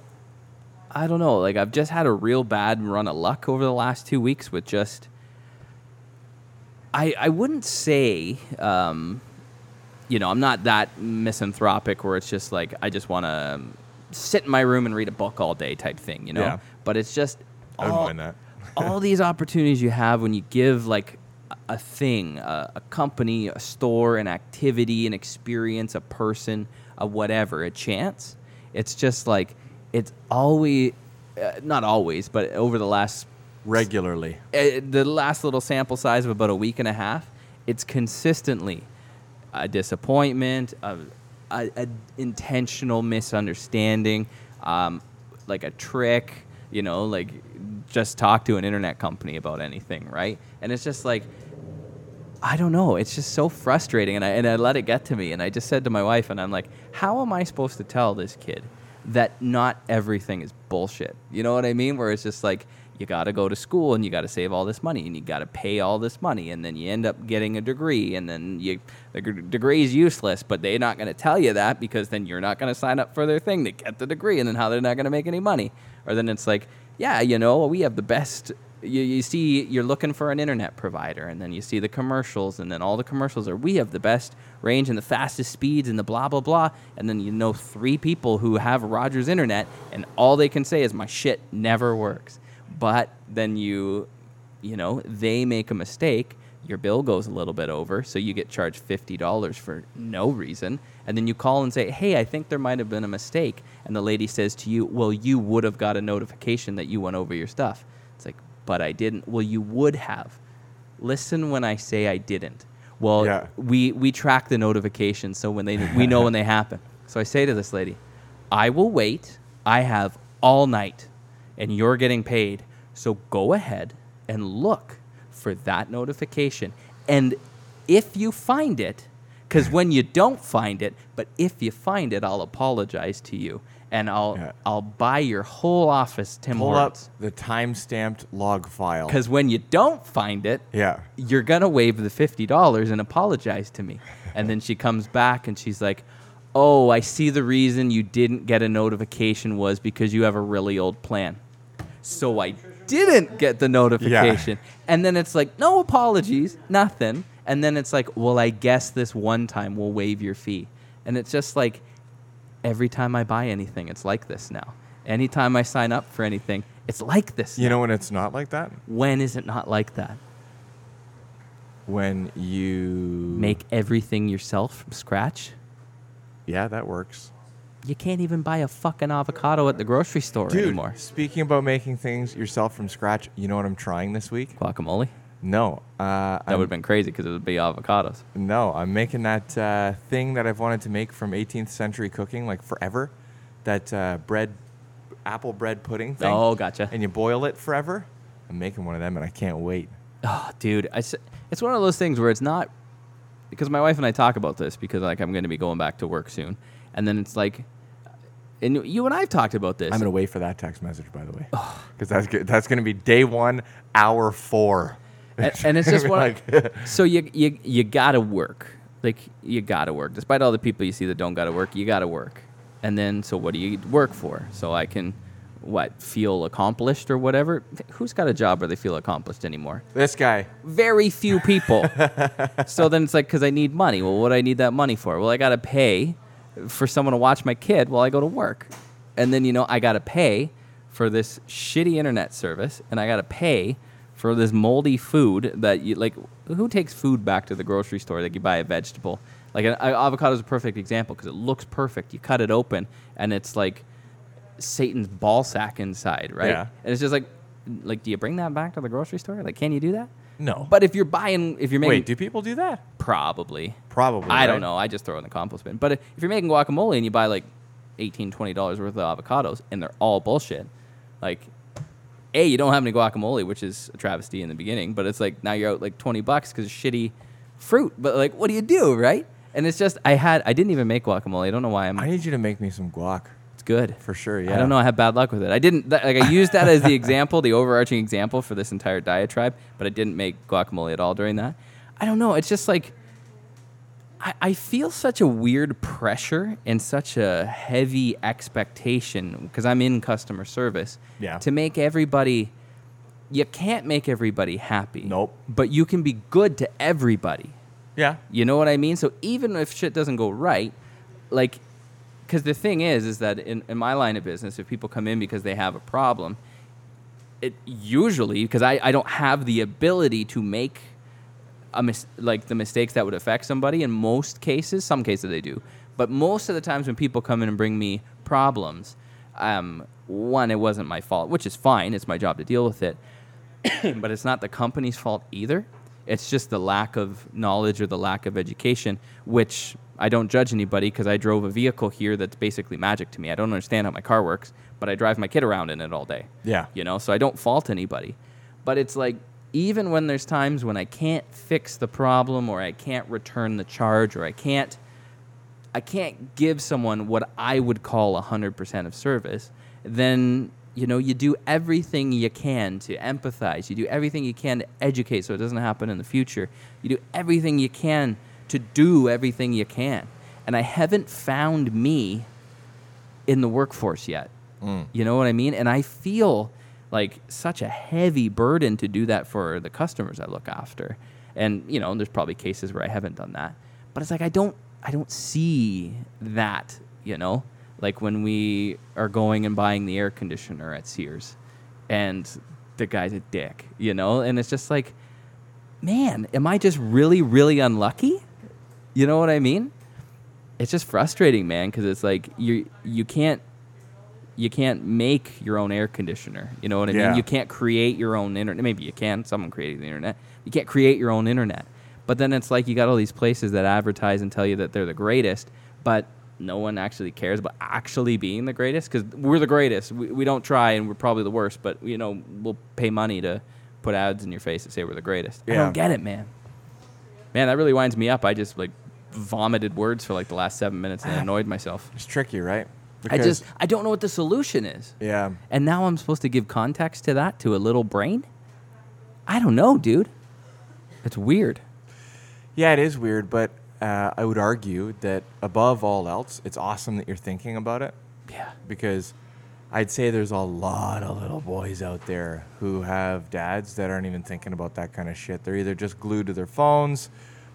I don't know. Like, I've just had a real bad run of luck over the last two weeks with just. I I wouldn't say, um, you know, I'm not that misanthropic where it's just like I just want to sit in my room and read a book all day type thing, you know. Yeah. But it's just I wouldn't all- mind that. all these opportunities you have when you give like a- thing, a, a company, a store, an activity, an experience, a person, a whatever, a chance. It's just like it's always, uh, not always, but over the last regularly. uh, the last little sample size of about a week and a half, it's consistently a disappointment, a, a, a intentional misunderstanding, um, like a trick. You know, like just talk to an internet company about anything, right? And it's just like. I don't know. It's just so frustrating, and I and I let it get to me. And I just said to my wife, and I'm like, "How am I supposed to tell this kid that not everything is bullshit?" You know what I mean? Where it's just like you got to go to school and you got to save all this money and you got to pay all this money, and then you end up getting a degree, and then you the gr- degree is useless, but they're not going to tell you that because then you're not going to sign up for their thing to get the degree, and then how they're not going to make any money. Or then it's like, yeah, you know, we have the best you, you see you're looking for an internet provider and then you see the commercials and then all the commercials are we have the best range and the fastest speeds and the blah blah blah and then you know three people who have Rogers internet and all they can say is my shit never works. But then you you know they make a mistake your bill goes a little bit over so you get charged $50 for no reason and then you call and say hey i think there might have been a mistake and the lady says to you well you would have got a notification that you went over your stuff. It's like but i didn't. Well you would have. Listen when i say i didn't. Well Yeah. we we track the notifications so when they we know when they happen. So i say to this lady i will wait. I have all night and you're getting paid. So go ahead and look for that notification. And if you find it because when you don't find it but if you find it i'll apologize to you and I'll Yeah. I'll buy your whole office Tim Pull up Hortons. the time stamped log file. Because when you don't find it, yeah. you're gonna waive the fifty dollars and apologize to me. And then she comes back and she's like, "Oh, I see the reason you didn't get a notification was because you have a really old plan." So I didn't get the notification. yeah. And then it's like, "No apologies, nothing." And then it's like, "Well, I guess this one time we'll waive your fee." And it's just like every time I buy anything, it's like this now. Anytime I sign up for anything, it's like this. You now. know when it's not like that? when is it not like that? When you make everything yourself from scratch. Yeah, that works. You can't even buy a fucking avocado at the grocery store Dude, anymore. speaking about making things yourself from scratch, you know what I'm trying this week? Guacamole. No. Uh, That would have been crazy because it would be avocados. No, I'm making that uh, thing that I've wanted to make from 18th century cooking, like forever. That uh, bread, apple bread pudding thing. Oh, gotcha. And you boil it forever. I'm making one of them, and I can't wait. Oh, dude, I it's one of those things where it's not because my wife and I talk about this because like I'm going to be going back to work soon, and then it's like, and you and I've talked about this. I'm gonna wait for that text message, by the way, because that's that's gonna be day one, hour four. And, and it's just one. Like- so you you you gotta work. Like you gotta work. Despite all the people you see that don't gotta work, you gotta work. And then so what do you work for? So I can what feel accomplished or whatever. Who's got a job where they feel accomplished anymore? this guy. Very few people. so then it's like because I need money. Well, what do I need that money for? Well, I gotta pay for someone to watch my kid while I go to work, and then you know I gotta pay for this shitty internet service, and I gotta pay for this moldy food that you like. Who takes food back to the grocery store? Like you buy a vegetable. Like an avocado is a perfect example because it looks perfect. You cut it open, and it's like Satan's ball sack inside, right? Yeah. And it's just like, like, do you bring that back to the grocery store? Like, can you do that? No. But if you're buying, if you're making, wait, do people do that? probably, Probably. I don't know. I just throw it in the compost bin. But if you're making guacamole and you buy like 18 dollars worth of avocados and they're all bullshit, like, a you don't have any guacamole, which is a travesty in the beginning. But it's like now you're out like 20 bucks because of shitty fruit. But like, what do you do, right? And it's just I had I didn't even make guacamole. I don't know why I'm. I need you to make me some guac it's good. for sure. Yeah. I don't know. I have bad luck with it. I didn't that, like. I used that as the example, the overarching example for this entire diatribe, but I didn't make guacamole at all during that. I don't know. It's just like I, I feel such a weird pressure and such a heavy expectation because I'm in customer service. Yeah. To make everybody, you can't make everybody happy. Nope. But you can be good to everybody. Yeah. You know what I mean? So even if shit doesn't go right, like, because the thing is, is that in, in my line of business, if people come in because they have a problem, it usually because I, I don't have the ability to make a mis- like the mistakes that would affect somebody in most cases some cases they do but most of the times when people come in and bring me problems um, one it wasn't my fault which is fine it's my job to deal with it but it's not the company's fault either. It's just the lack of knowledge or the lack of education, which I don't judge anybody because I drove a vehicle here that's basically magic to me. I don't understand how my car works, but I drive my kid around in it all day. Yeah. You know, so I don't fault anybody. But it's like, even when there's times when I can't fix the problem or I can't return the charge or I can't I can't give someone what I would call 100% of service, then you know you do everything you can to empathize. You do everything you can to educate so it doesn't happen in the future. You do everything you can to do everything you can. And I haven't found me in the workforce yet. Mm. You know what I mean? And I feel like such a heavy burden to do that for the customers I look after. And you know, and there's probably cases where I haven't done that. But it's like I don't I don't see that, you know? Like when we are going and buying the air conditioner at Sears and the guy's a dick, you know? And it's just like man, am I just really really unlucky? You know what I mean? It's just frustrating, man, because it's like you you can't you can't make your own air conditioner. You know what I Yeah. mean? You can't create your own internet. Maybe you can. Someone created the internet. You can't create your own internet. But then it's like you got all these places that advertise and tell you that they're the greatest, but no one actually cares about actually being the greatest because we're the greatest. We, we don't try and we're probably the worst, but you know we'll pay money to put ads in your face that say we're the greatest. I don't get it, man. Man, that really winds me up. I just like vomited words for like the last seven minutes and annoyed myself. It's tricky, right? I just I don't know what the solution is. Yeah. And now I'm supposed to give context to that to a little brain? I don't know, dude. It's weird. Yeah, it is weird, but uh, I would argue that above all else, it's awesome that you're thinking about it Yeah. because I'd say there's a lot of little boys out there who have dads that aren't even thinking about that kind of shit. They're either just glued to their phones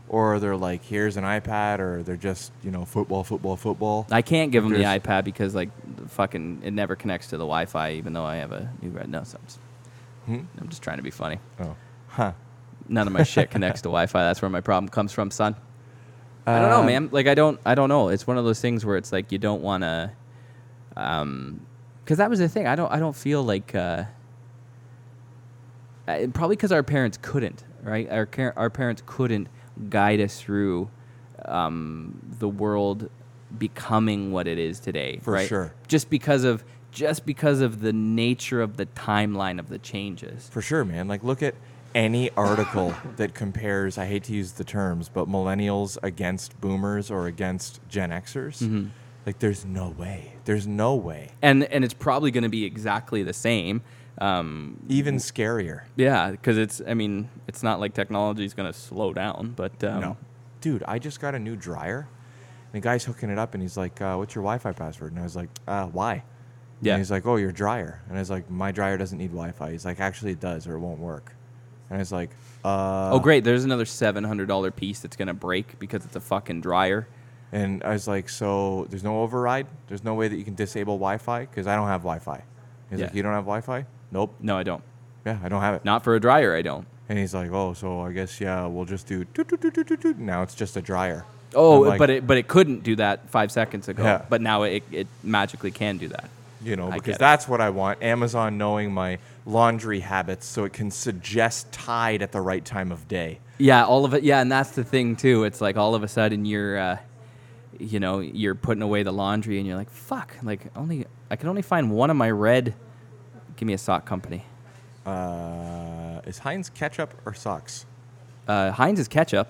or they're like, here's an iPad, or they're just, you know, football, football, football. I can't give them the There's- iPad because like the fucking it never connects to the Wi-Fi, even though I have a new red. No, so I'm just, Hmm? I'm just trying to be funny. Oh. Huh. None of my shit connects to Wi-Fi. That's where my problem comes from, son. I don't know, Um, man. Like I don't, I don't know. It's one of those things where it's like you don't want to, um, because that was the thing. I don't, I don't feel like, uh, probably because our parents couldn't, right? Our car- our parents couldn't guide us through, um, the world becoming what it is today, For right? sure. Just because of, just because of the nature of the timeline of the changes. For sure, man. Like, look at any article that compares, I hate to use the terms, but millennials against boomers or against Gen Xers. Mm-hmm. Like, there's no way. There's no way. And and it's probably going to be exactly the same. Um, Even scarier. Yeah, because it's. I mean, it's not like technology is going to slow down, but um, no. Dude, I just got a new dryer. And the guy's hooking it up and he's like, uh, what's your Wi Fi password? And I was like, uh, why? Yeah. And he's like, oh, your dryer. And I was like, my dryer doesn't need Wi Fi. He's like, actually, it does or it won't work. And I was like, uh. oh great, there's another seven hundred dollar piece that's going to break because it's a fucking dryer. And I was like, so there's no override? There's no way that you can disable Wi Fi? Because I don't have Wi Fi. He's Yeah. like, you don't have Wi Fi? Nope. No, I don't. Yeah, I don't have it. Not for a dryer, I don't. And he's like, oh, so I guess, yeah, we'll just do toot, toot, toot, toot, toot, toot. Now it's just a dryer. Oh, I'm like, but it but it couldn't do that five seconds ago. Yeah. But now it, it magically can do that. You know, I because it. that's what I want. Amazon knowing my laundry habits so it can suggest Tide at the right time of day. Yeah, all of it. Yeah, and that's the thing too. It's like all of a sudden you're, uh, you know, you're putting away the laundry and you're like, fuck, like only I can only find one of my red. Give me a sock company. Uh, is Heinz ketchup or socks? Uh, Heinz is ketchup,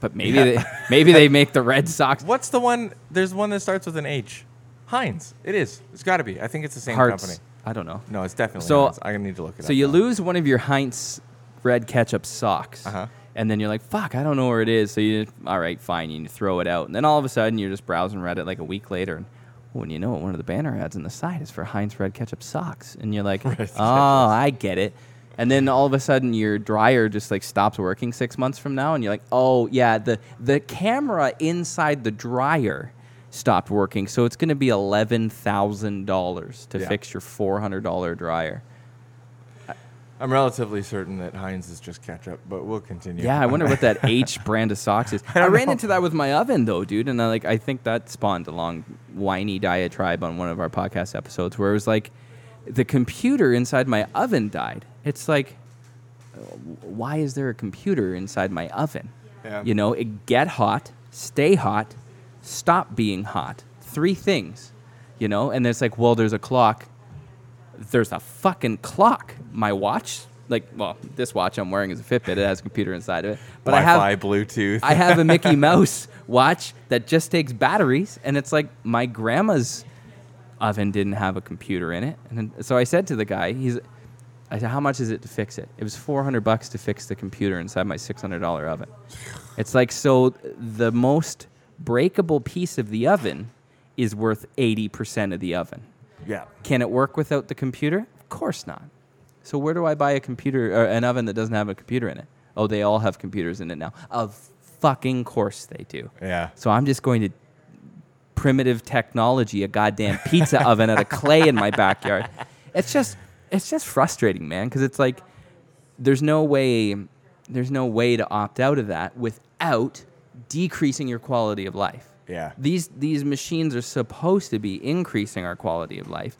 but maybe Yeah. they maybe they make the red socks. What's the one? There's one that starts with an H. Heinz. It is. It's got to be. I think it's the same Hearts. company. I don't know. No, it's definitely So- Heinz. I need to look it up. So you now. lose one of your Heinz red ketchup socks, Uh-huh. and then you're like, "Fuck, I don't know where it is." So you, all right, fine, you throw it out, and then all of a sudden you're just browsing Reddit like a week later, and when you know it, one of the banner ads on the side is for Heinz red ketchup socks, and you're like, "Oh, I get it." And then all of a sudden your dryer just like stops working six months from now, and you're like, "Oh yeah, the the camera inside the dryer." Stopped working, so it's going to be eleven thousand dollars to Yeah. fix your four hundred dollar dryer. I'm relatively certain that Heinz is just ketchup, but we'll continue. Yeah, I wonder what that H brand of socks is. I, don't ran know. into that with my oven though, dude, and I like I think that spawned a long whiny diatribe on one of our podcast episodes where it was like the computer inside my oven died. It's like why is there a computer inside my oven? Yeah. You know, it get hot, stay hot, stop being hot. Three things. You know, and it's like, well, there's a clock there's a fucking clock. My watch, like, well, this watch I'm wearing is a Fitbit. It has a computer inside of it. But I Wi-Fi, have Bluetooth. I have a Mickey Mouse watch that just takes batteries, and it's like my grandma's oven didn't have a computer in it. And then, so I said to the guy, he's, I said, how much is it to fix it? It was 400 bucks to fix the computer inside my $600 oven. It's like so the most breakable piece of the oven is worth 80% of the oven. Yeah. Can it work without the computer? Of course not. So where do I buy a computer or an oven that doesn't have a computer in it? Oh, they all have computers in it now. Of fucking course they do. Yeah. So I'm just going to primitive technology a goddamn pizza oven out of clay in my backyard. It's just it's just frustrating, man, because it's like there's no way there's no way to opt out of that without decreasing your quality of life. Yeah. These these machines are supposed to be increasing our quality of life,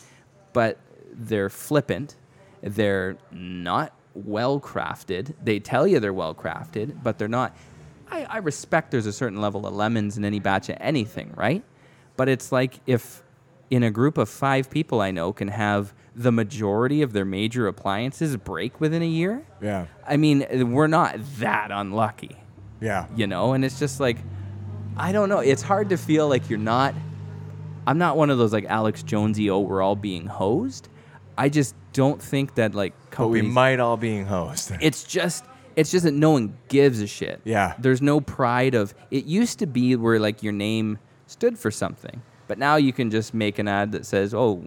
but they're flippant. They're not well crafted. They tell you they're well crafted, but they're not. I, I respect there's a certain level of lemons in any batch of anything, right? But it's like if in a group of five people I know can have the majority of their major appliances break within a year. Yeah. I mean, we're not that unlucky Yeah. you know and it's just like i don't know it's hard to feel like you're not I'm not one of those like Alex Jonesy. Oh, we're all being hosed. I just don't think that like But we companies. might all being hosed. it's just it's just that no one gives a shit. Yeah. There's no pride of it used to be where like your name stood for something. But now you can just make an ad that says, "Oh,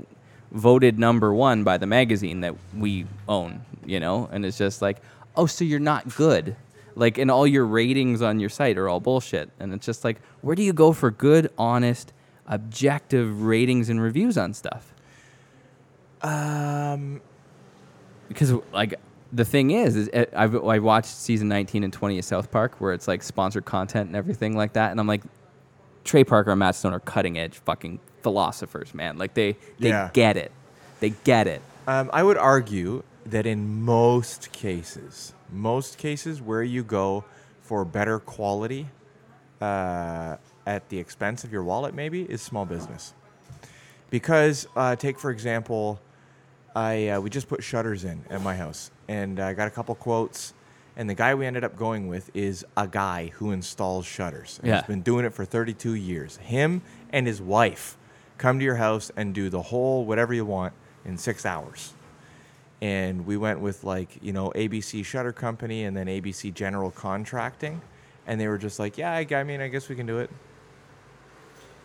voted number 1 by the magazine that we own," you know? And it's just like, "Oh, so you're not good." Like and all your ratings on your site are all bullshit. And it's just like, where do you go for good, honest, objective ratings and reviews on stuff? Um, because like the thing is, is uh, I've I watched season 19 and 20 of South Park where it's like sponsored content and everything like that, and I'm like, Trey Parker and Matt Stone are cutting edge fucking philosophers, man. Like they they Yeah. get it, they get it. um, I would argue that in most cases, most cases where you go for better quality uh, at the expense of your wallet, maybe, is small business. Because uh, take for example, I uh, we just put shutters in at my house, and I got a couple quotes. And the guy we ended up going with is a guy who installs shutters. And Yeah. He's been doing it for 32 years. Him and his wife come to your house and do the whole whatever you want in six hours. And we went with like, you know, ABC Shutter Company and then ABC General Contracting. And they were just like, yeah, I, I mean, I guess we can do it.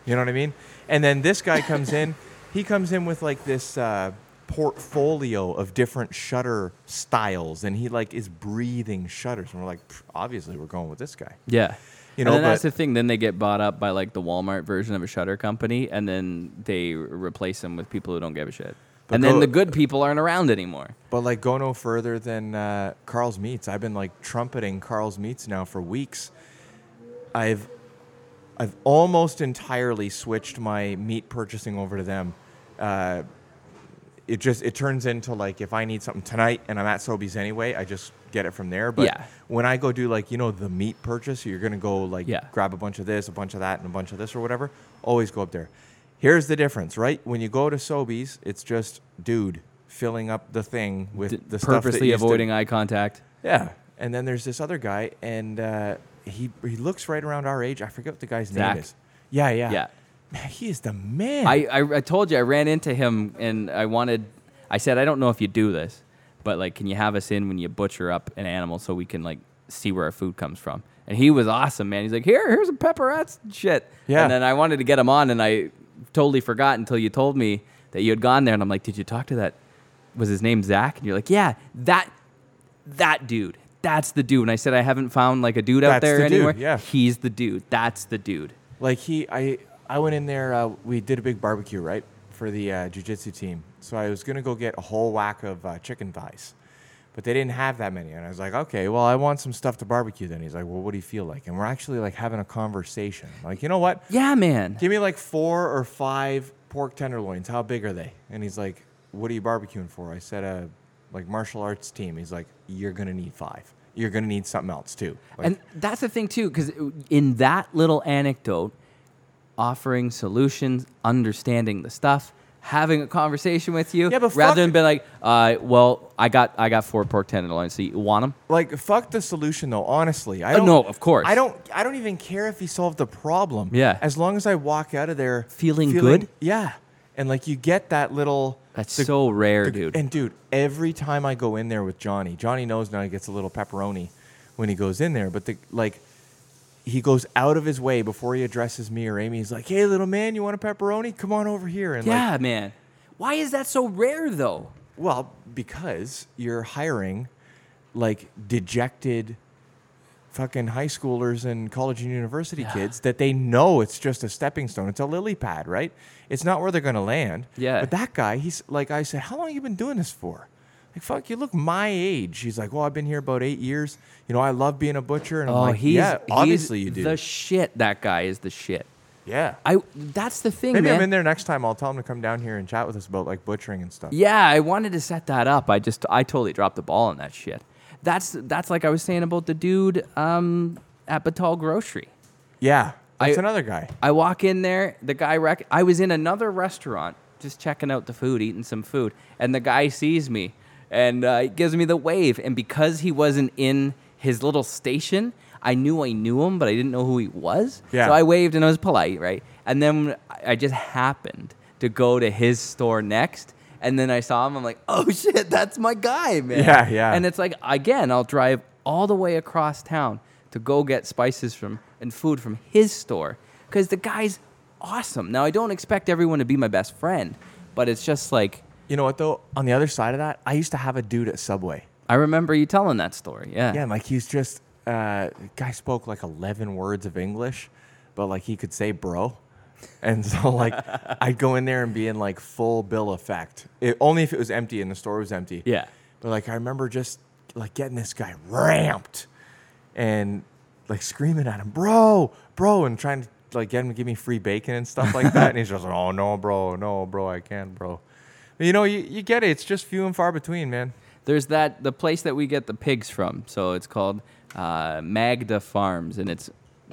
You know what I mean? And then this guy comes in. He comes in with like this uh, portfolio of different shutter styles, and he like is breathing shutters. And we're like, obviously, we're going with this guy. Yeah. You and know, then that's the thing. Then they get bought up by like the Walmart version of a shutter company, and then they replace them with people who don't give a shit. And then the good people aren't around anymore. But like, go no further than uh, Carl's Meats. I've been like trumpeting Carl's Meats now for weeks. I've I've almost entirely switched my meat purchasing over to them. Uh, it just it turns into like if I need something tonight and I'm at Sobeys anyway, I just get it from there. But Yeah. when I go do like you know the meat purchase, you're gonna go like Yeah. grab a bunch of this, a bunch of that, and a bunch of this or whatever. Always go up there. Here's the difference, right? When you go to Sobeys, it's just dude filling up the thing with D- the stuff that purposely used to- avoiding eye contact. yeah, and then there's this other guy, and uh, he he looks right around our age. I forget what the guy's Zach. name is. Yeah, yeah, Yeah. Man, he is the man. I, I, I told you I ran into him and I wanted I said I don't know if you do this, but like can you have us in when you butcher up an animal so we can like see where our food comes from? And he was awesome, man. He's like, "Here, here's a pepperettes and shit." Yeah. And then I wanted to get him on and I totally forgot until you told me that you had gone there and I'm like, "Did you talk to that was his name Zach?" And you're like, "Yeah, that that dude. That's the dude." And I said I haven't found like a dude out That's there the dude, anywhere. yeah. He's the dude. That's the dude. like he, I I went in there. Uh, we did a big barbecue, right, for the uh, jujitsu team. So I was gonna go get a whole whack of uh, chicken thighs, but they didn't have that many. And I was like, okay, well, I want some stuff to barbecue. Then he's like, well, what do you feel like? And we're actually like having a conversation. Like, you know what? Yeah, man. Give me like four or five pork tenderloins. How big are they? And he's like, What are you barbecuing for? I said, uh, like martial arts team. He's like, You're gonna need five. You're gonna need something else too. Like, and that's the thing too, because in that little anecdote, offering solutions, understanding the stuff, having a conversation with you, Yeah, but rather fuck- than be like, uh, "Well, I got I got four pork tenderloins. So you want them?" like fuck the solution though. Honestly, I Uh, don't. no, of course. I don't. I don't even care if he solved the problem. Yeah. As long as I walk out of there Feeling good? Yeah. And like you get that little. That's the- so rare, the- dude. And dude, every time I go in there with Johnny, Johnny knows now he gets a little pepperoni when he goes in there. But the like, he goes out of his way before he addresses me or Amy. He's like, "Hey, little man, you want a pepperoni? Come on over here." And yeah, like, man. Why is that so rare, though? well, because you're hiring like dejected fucking high schoolers and college and university kids that they know it's just a stepping stone. It's a lily pad, right? It's not where they're going to land. Yeah. But that guy, he's like, I said, how long have you been doing this for? Like, fuck, you look my age. He's like, well, I've been here about eight years. You know, I love being a butcher. And I'm Oh, like, he's yeah, he's obviously you do. the shit. That guy is the shit. yeah. I. That's the thing, Maybe man. I'm in there next time. I'll tell him to come down here and chat with us about like butchering and stuff. Yeah, I wanted to set that up. I just I totally dropped the ball on that shit. That's that's like I was saying about the dude um, at Batal Grocery. Yeah. That's I- another guy. I walk in there, the guy rec- I was in another restaurant just checking out the food, eating some food, and the guy sees me and uh, he gives me the wave. And because he wasn't in his little station, I knew I knew him, but I didn't know who he was. Yeah. So I waved and I was polite, right? And then I just happened to go to his store next. And then I saw him. I'm like, oh shit, that's my guy, man. Yeah, yeah. And it's like, again, I'll drive all the way across town to go get spices from and food from his store because the guy's awesome. Now, I don't expect everyone to be my best friend, but it's just like, You know what though? On the other side of that, I used to have a dude at Subway. I remember you telling that story. Yeah. Yeah, like he's just uh, guy spoke like eleven words of English, but like he could say bro, and so like I'd go in there and be in like full bill effect. It, only if it was empty and the store was empty. Yeah. But like I remember just like getting this guy ramped, and like screaming at him, bro, bro, and trying to like get him to give me free bacon and stuff like that. and he's just like, oh no, bro, no, bro, I can't, bro. You know, you, you get it. It's just few and far between, man. There's that the place that we get the pigs from. So it's called uh, Magda Farms, and it's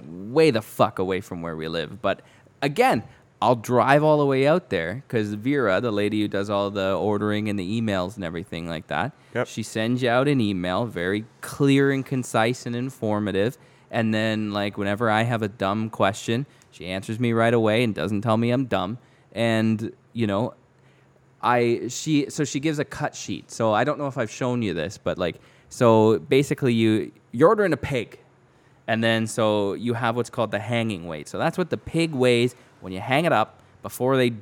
way the fuck away from where we live. But again, I'll drive all the way out there because Vera, the lady who does all the ordering and the emails and everything like that, Yep. she sends you out an email, very clear and concise and informative. And then, like, whenever I have a dumb question, she answers me right away and doesn't tell me I'm dumb. And, you know, I she so she gives a cut sheet. So I don't know if I've shown you this, but like so basically you you're ordering a pig. And then so you have what's called the hanging weight. So that's what the pig weighs when you hang it up before they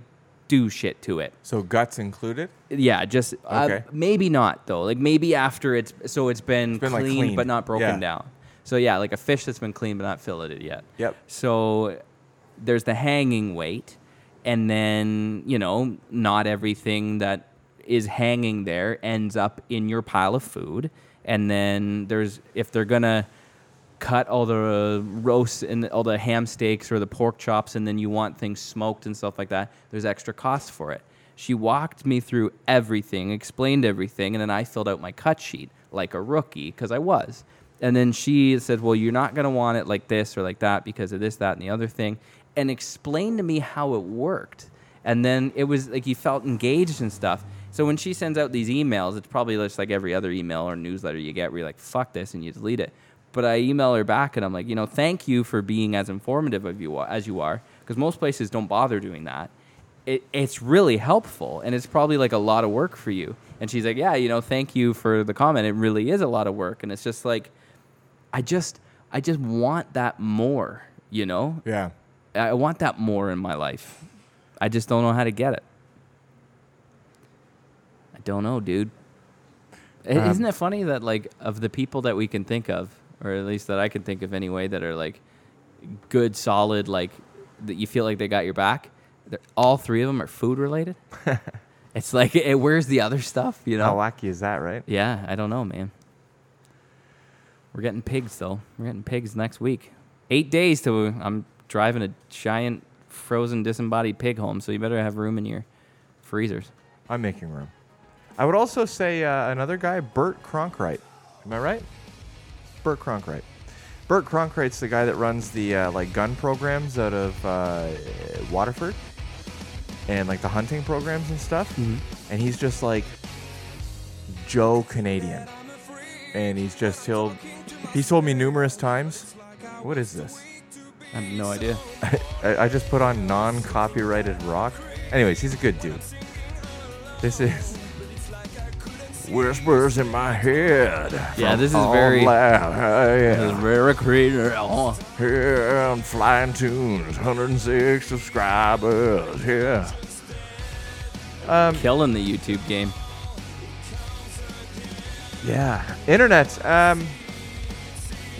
do shit to it. So guts included. Yeah, just uh, maybe not though. Like maybe after it's so it's been, been, like, cleaned, cleaned. but not broken Yeah. down. So yeah, like a fish that's been cleaned but not filleted yet. Yep. So there's the hanging weight, and then you know not everything that is hanging there ends up in your pile of food. And then there's if they're gonna cut all the roasts and all the ham steaks or the pork chops, and then you want things smoked and stuff like that, there's extra cost for it. She walked me through everything, explained everything, and then I filled out my cut sheet like a rookie because I was. And then she said, Well, you're not going to want it like this or like that because of this, that, and the other thing, and explained to me how it worked. And then it was like you felt engaged and stuff. So when she sends out these emails, it's probably just like every other email or newsletter you get where you're like, fuck this, and you delete it. But I email her back and I'm like, you know, thank you for being as informative of you as you are, because most places don't bother doing that. It, it's really helpful, and it's probably like a lot of work for you. And she's like, yeah, you know, thank you for the comment. It really is a lot of work, and it's just like, I just, I just want that more. You know, Yeah. I want that more in my life. I just don't know how to get it. I don't know, dude. Um, Isn't it funny that like of the people that we can think of, or at least that I can think of anyway, that are like good, solid, like that you feel like they got your back. All three of them are food related. it's like, eh, where's the other stuff? You know? How wacky is that, right? Yeah, I don't know, man. We're getting pigs though. We're getting pigs next week. Eight days to I'm driving a giant frozen disembodied pig home, so you better have room in your freezers. I'm making room. I would also say uh, another guy, Bert Cronkright. Am I right? Bert Cronkright. Bert Cronkright's the guy that runs the uh, like gun programs out of uh, Waterford, and like the hunting programs and stuff. And he's just like Joe Canadian, and he's just he'll he's told me numerous times. What is this? I have no idea. I, I just put on non-copyrighted rock. Anyways, he's a good dude. This is whispers in my head. Yeah, this is very- loud. This is very creator. Oh. Here on Flying Tunes, 106 subscribers. Yeah. Um, Killing the YouTube game. yeah. Internet. Um.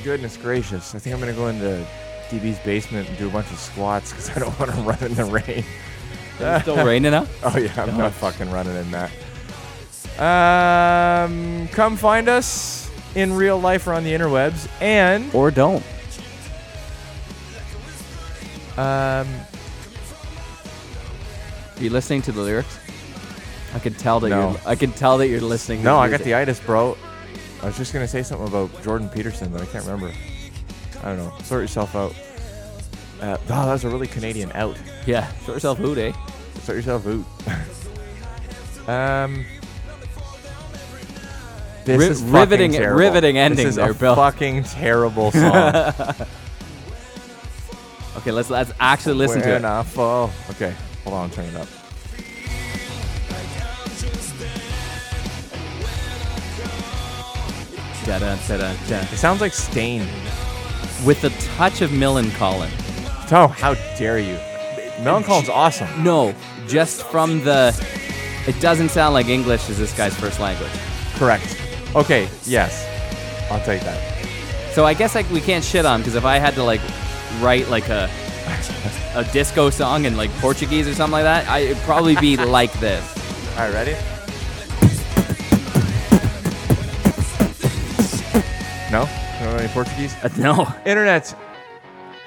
Goodness gracious! I think I'm gonna go into DB's basement and do a bunch of squats because I don't want to run in the rain. Is it still raining out? Oh yeah, I'm not fucking running in that. Um, come find us in real life or on the interwebs, and Or don't. um, Are you listening to the lyrics? I can tell that No. you're. I can tell that you're listening. to no, I got the itis, bro. I was just gonna say something about Jordan Peterson, but I can't remember. I don't know. Sort yourself out. Uh, oh, that was a really Canadian out. Yeah, sort yourself out, eh? Sort yourself out. um. This Ri- is riveting- terrible. riveting ending this is there, a Bill. Fucking terrible song. Okay, let's let's actually listen to it. I fall. Okay, hold on, turn it up. Da-da, da-da, da. It sounds like Staind. With a touch of Millencolin. Oh, how dare you! Millencolin's awesome. No, just from the. It doesn't sound like English is this guy's first language. Correct. Okay, yes, I'll take that. So I guess like we can't shit on because if I had to like write like a a disco song in like Portuguese or something like that, I, it'd probably be like this. All right, ready? No, no, any Portuguese. Uh, no, Internet.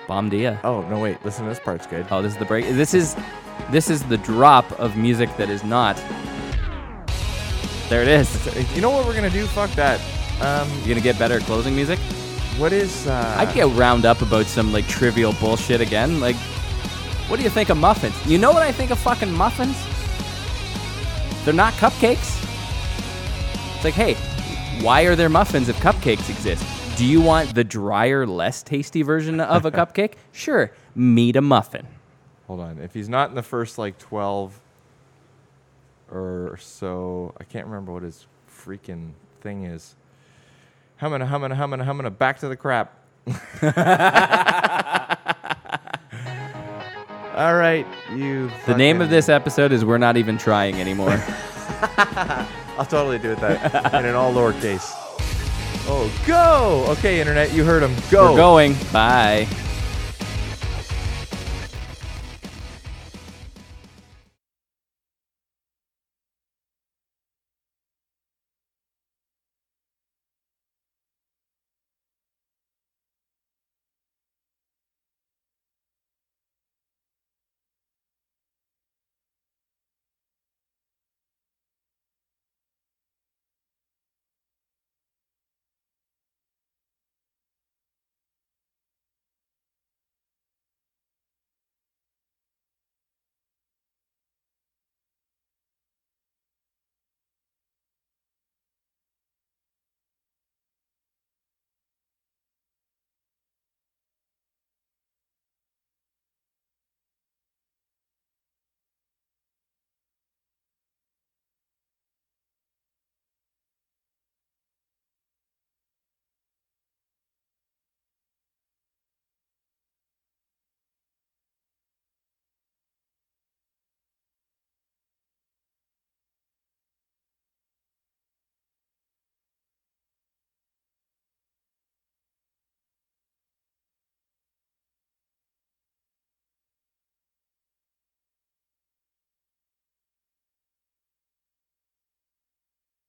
bom dia. Oh no, wait. Listen, this part's good. Oh, this is the break. This is this is the drop of music that is not. There it is. You know what we're gonna do? Fuck that. Um, You gonna get better at closing music? what is? Uh, I'd get round up about some like trivial bullshit again. Like, what do you think of muffins? You know what I think of fucking muffins? They're not cupcakes. It's like, hey, why are there muffins if cupcakes exist? Do you want the drier, less tasty version of a cupcake? Sure, meet a muffin. Hold on. If he's not in the first like twelve or so, I can't remember what his freaking thing is. Humming, humming, humming, humming. Back to the crap. All right, you. The name of this episode is We're Not Even Trying Anymore. I'll totally do it that in an all lowercase. Oh, go! Okay, internet, you heard him. Go. We're going. Bye.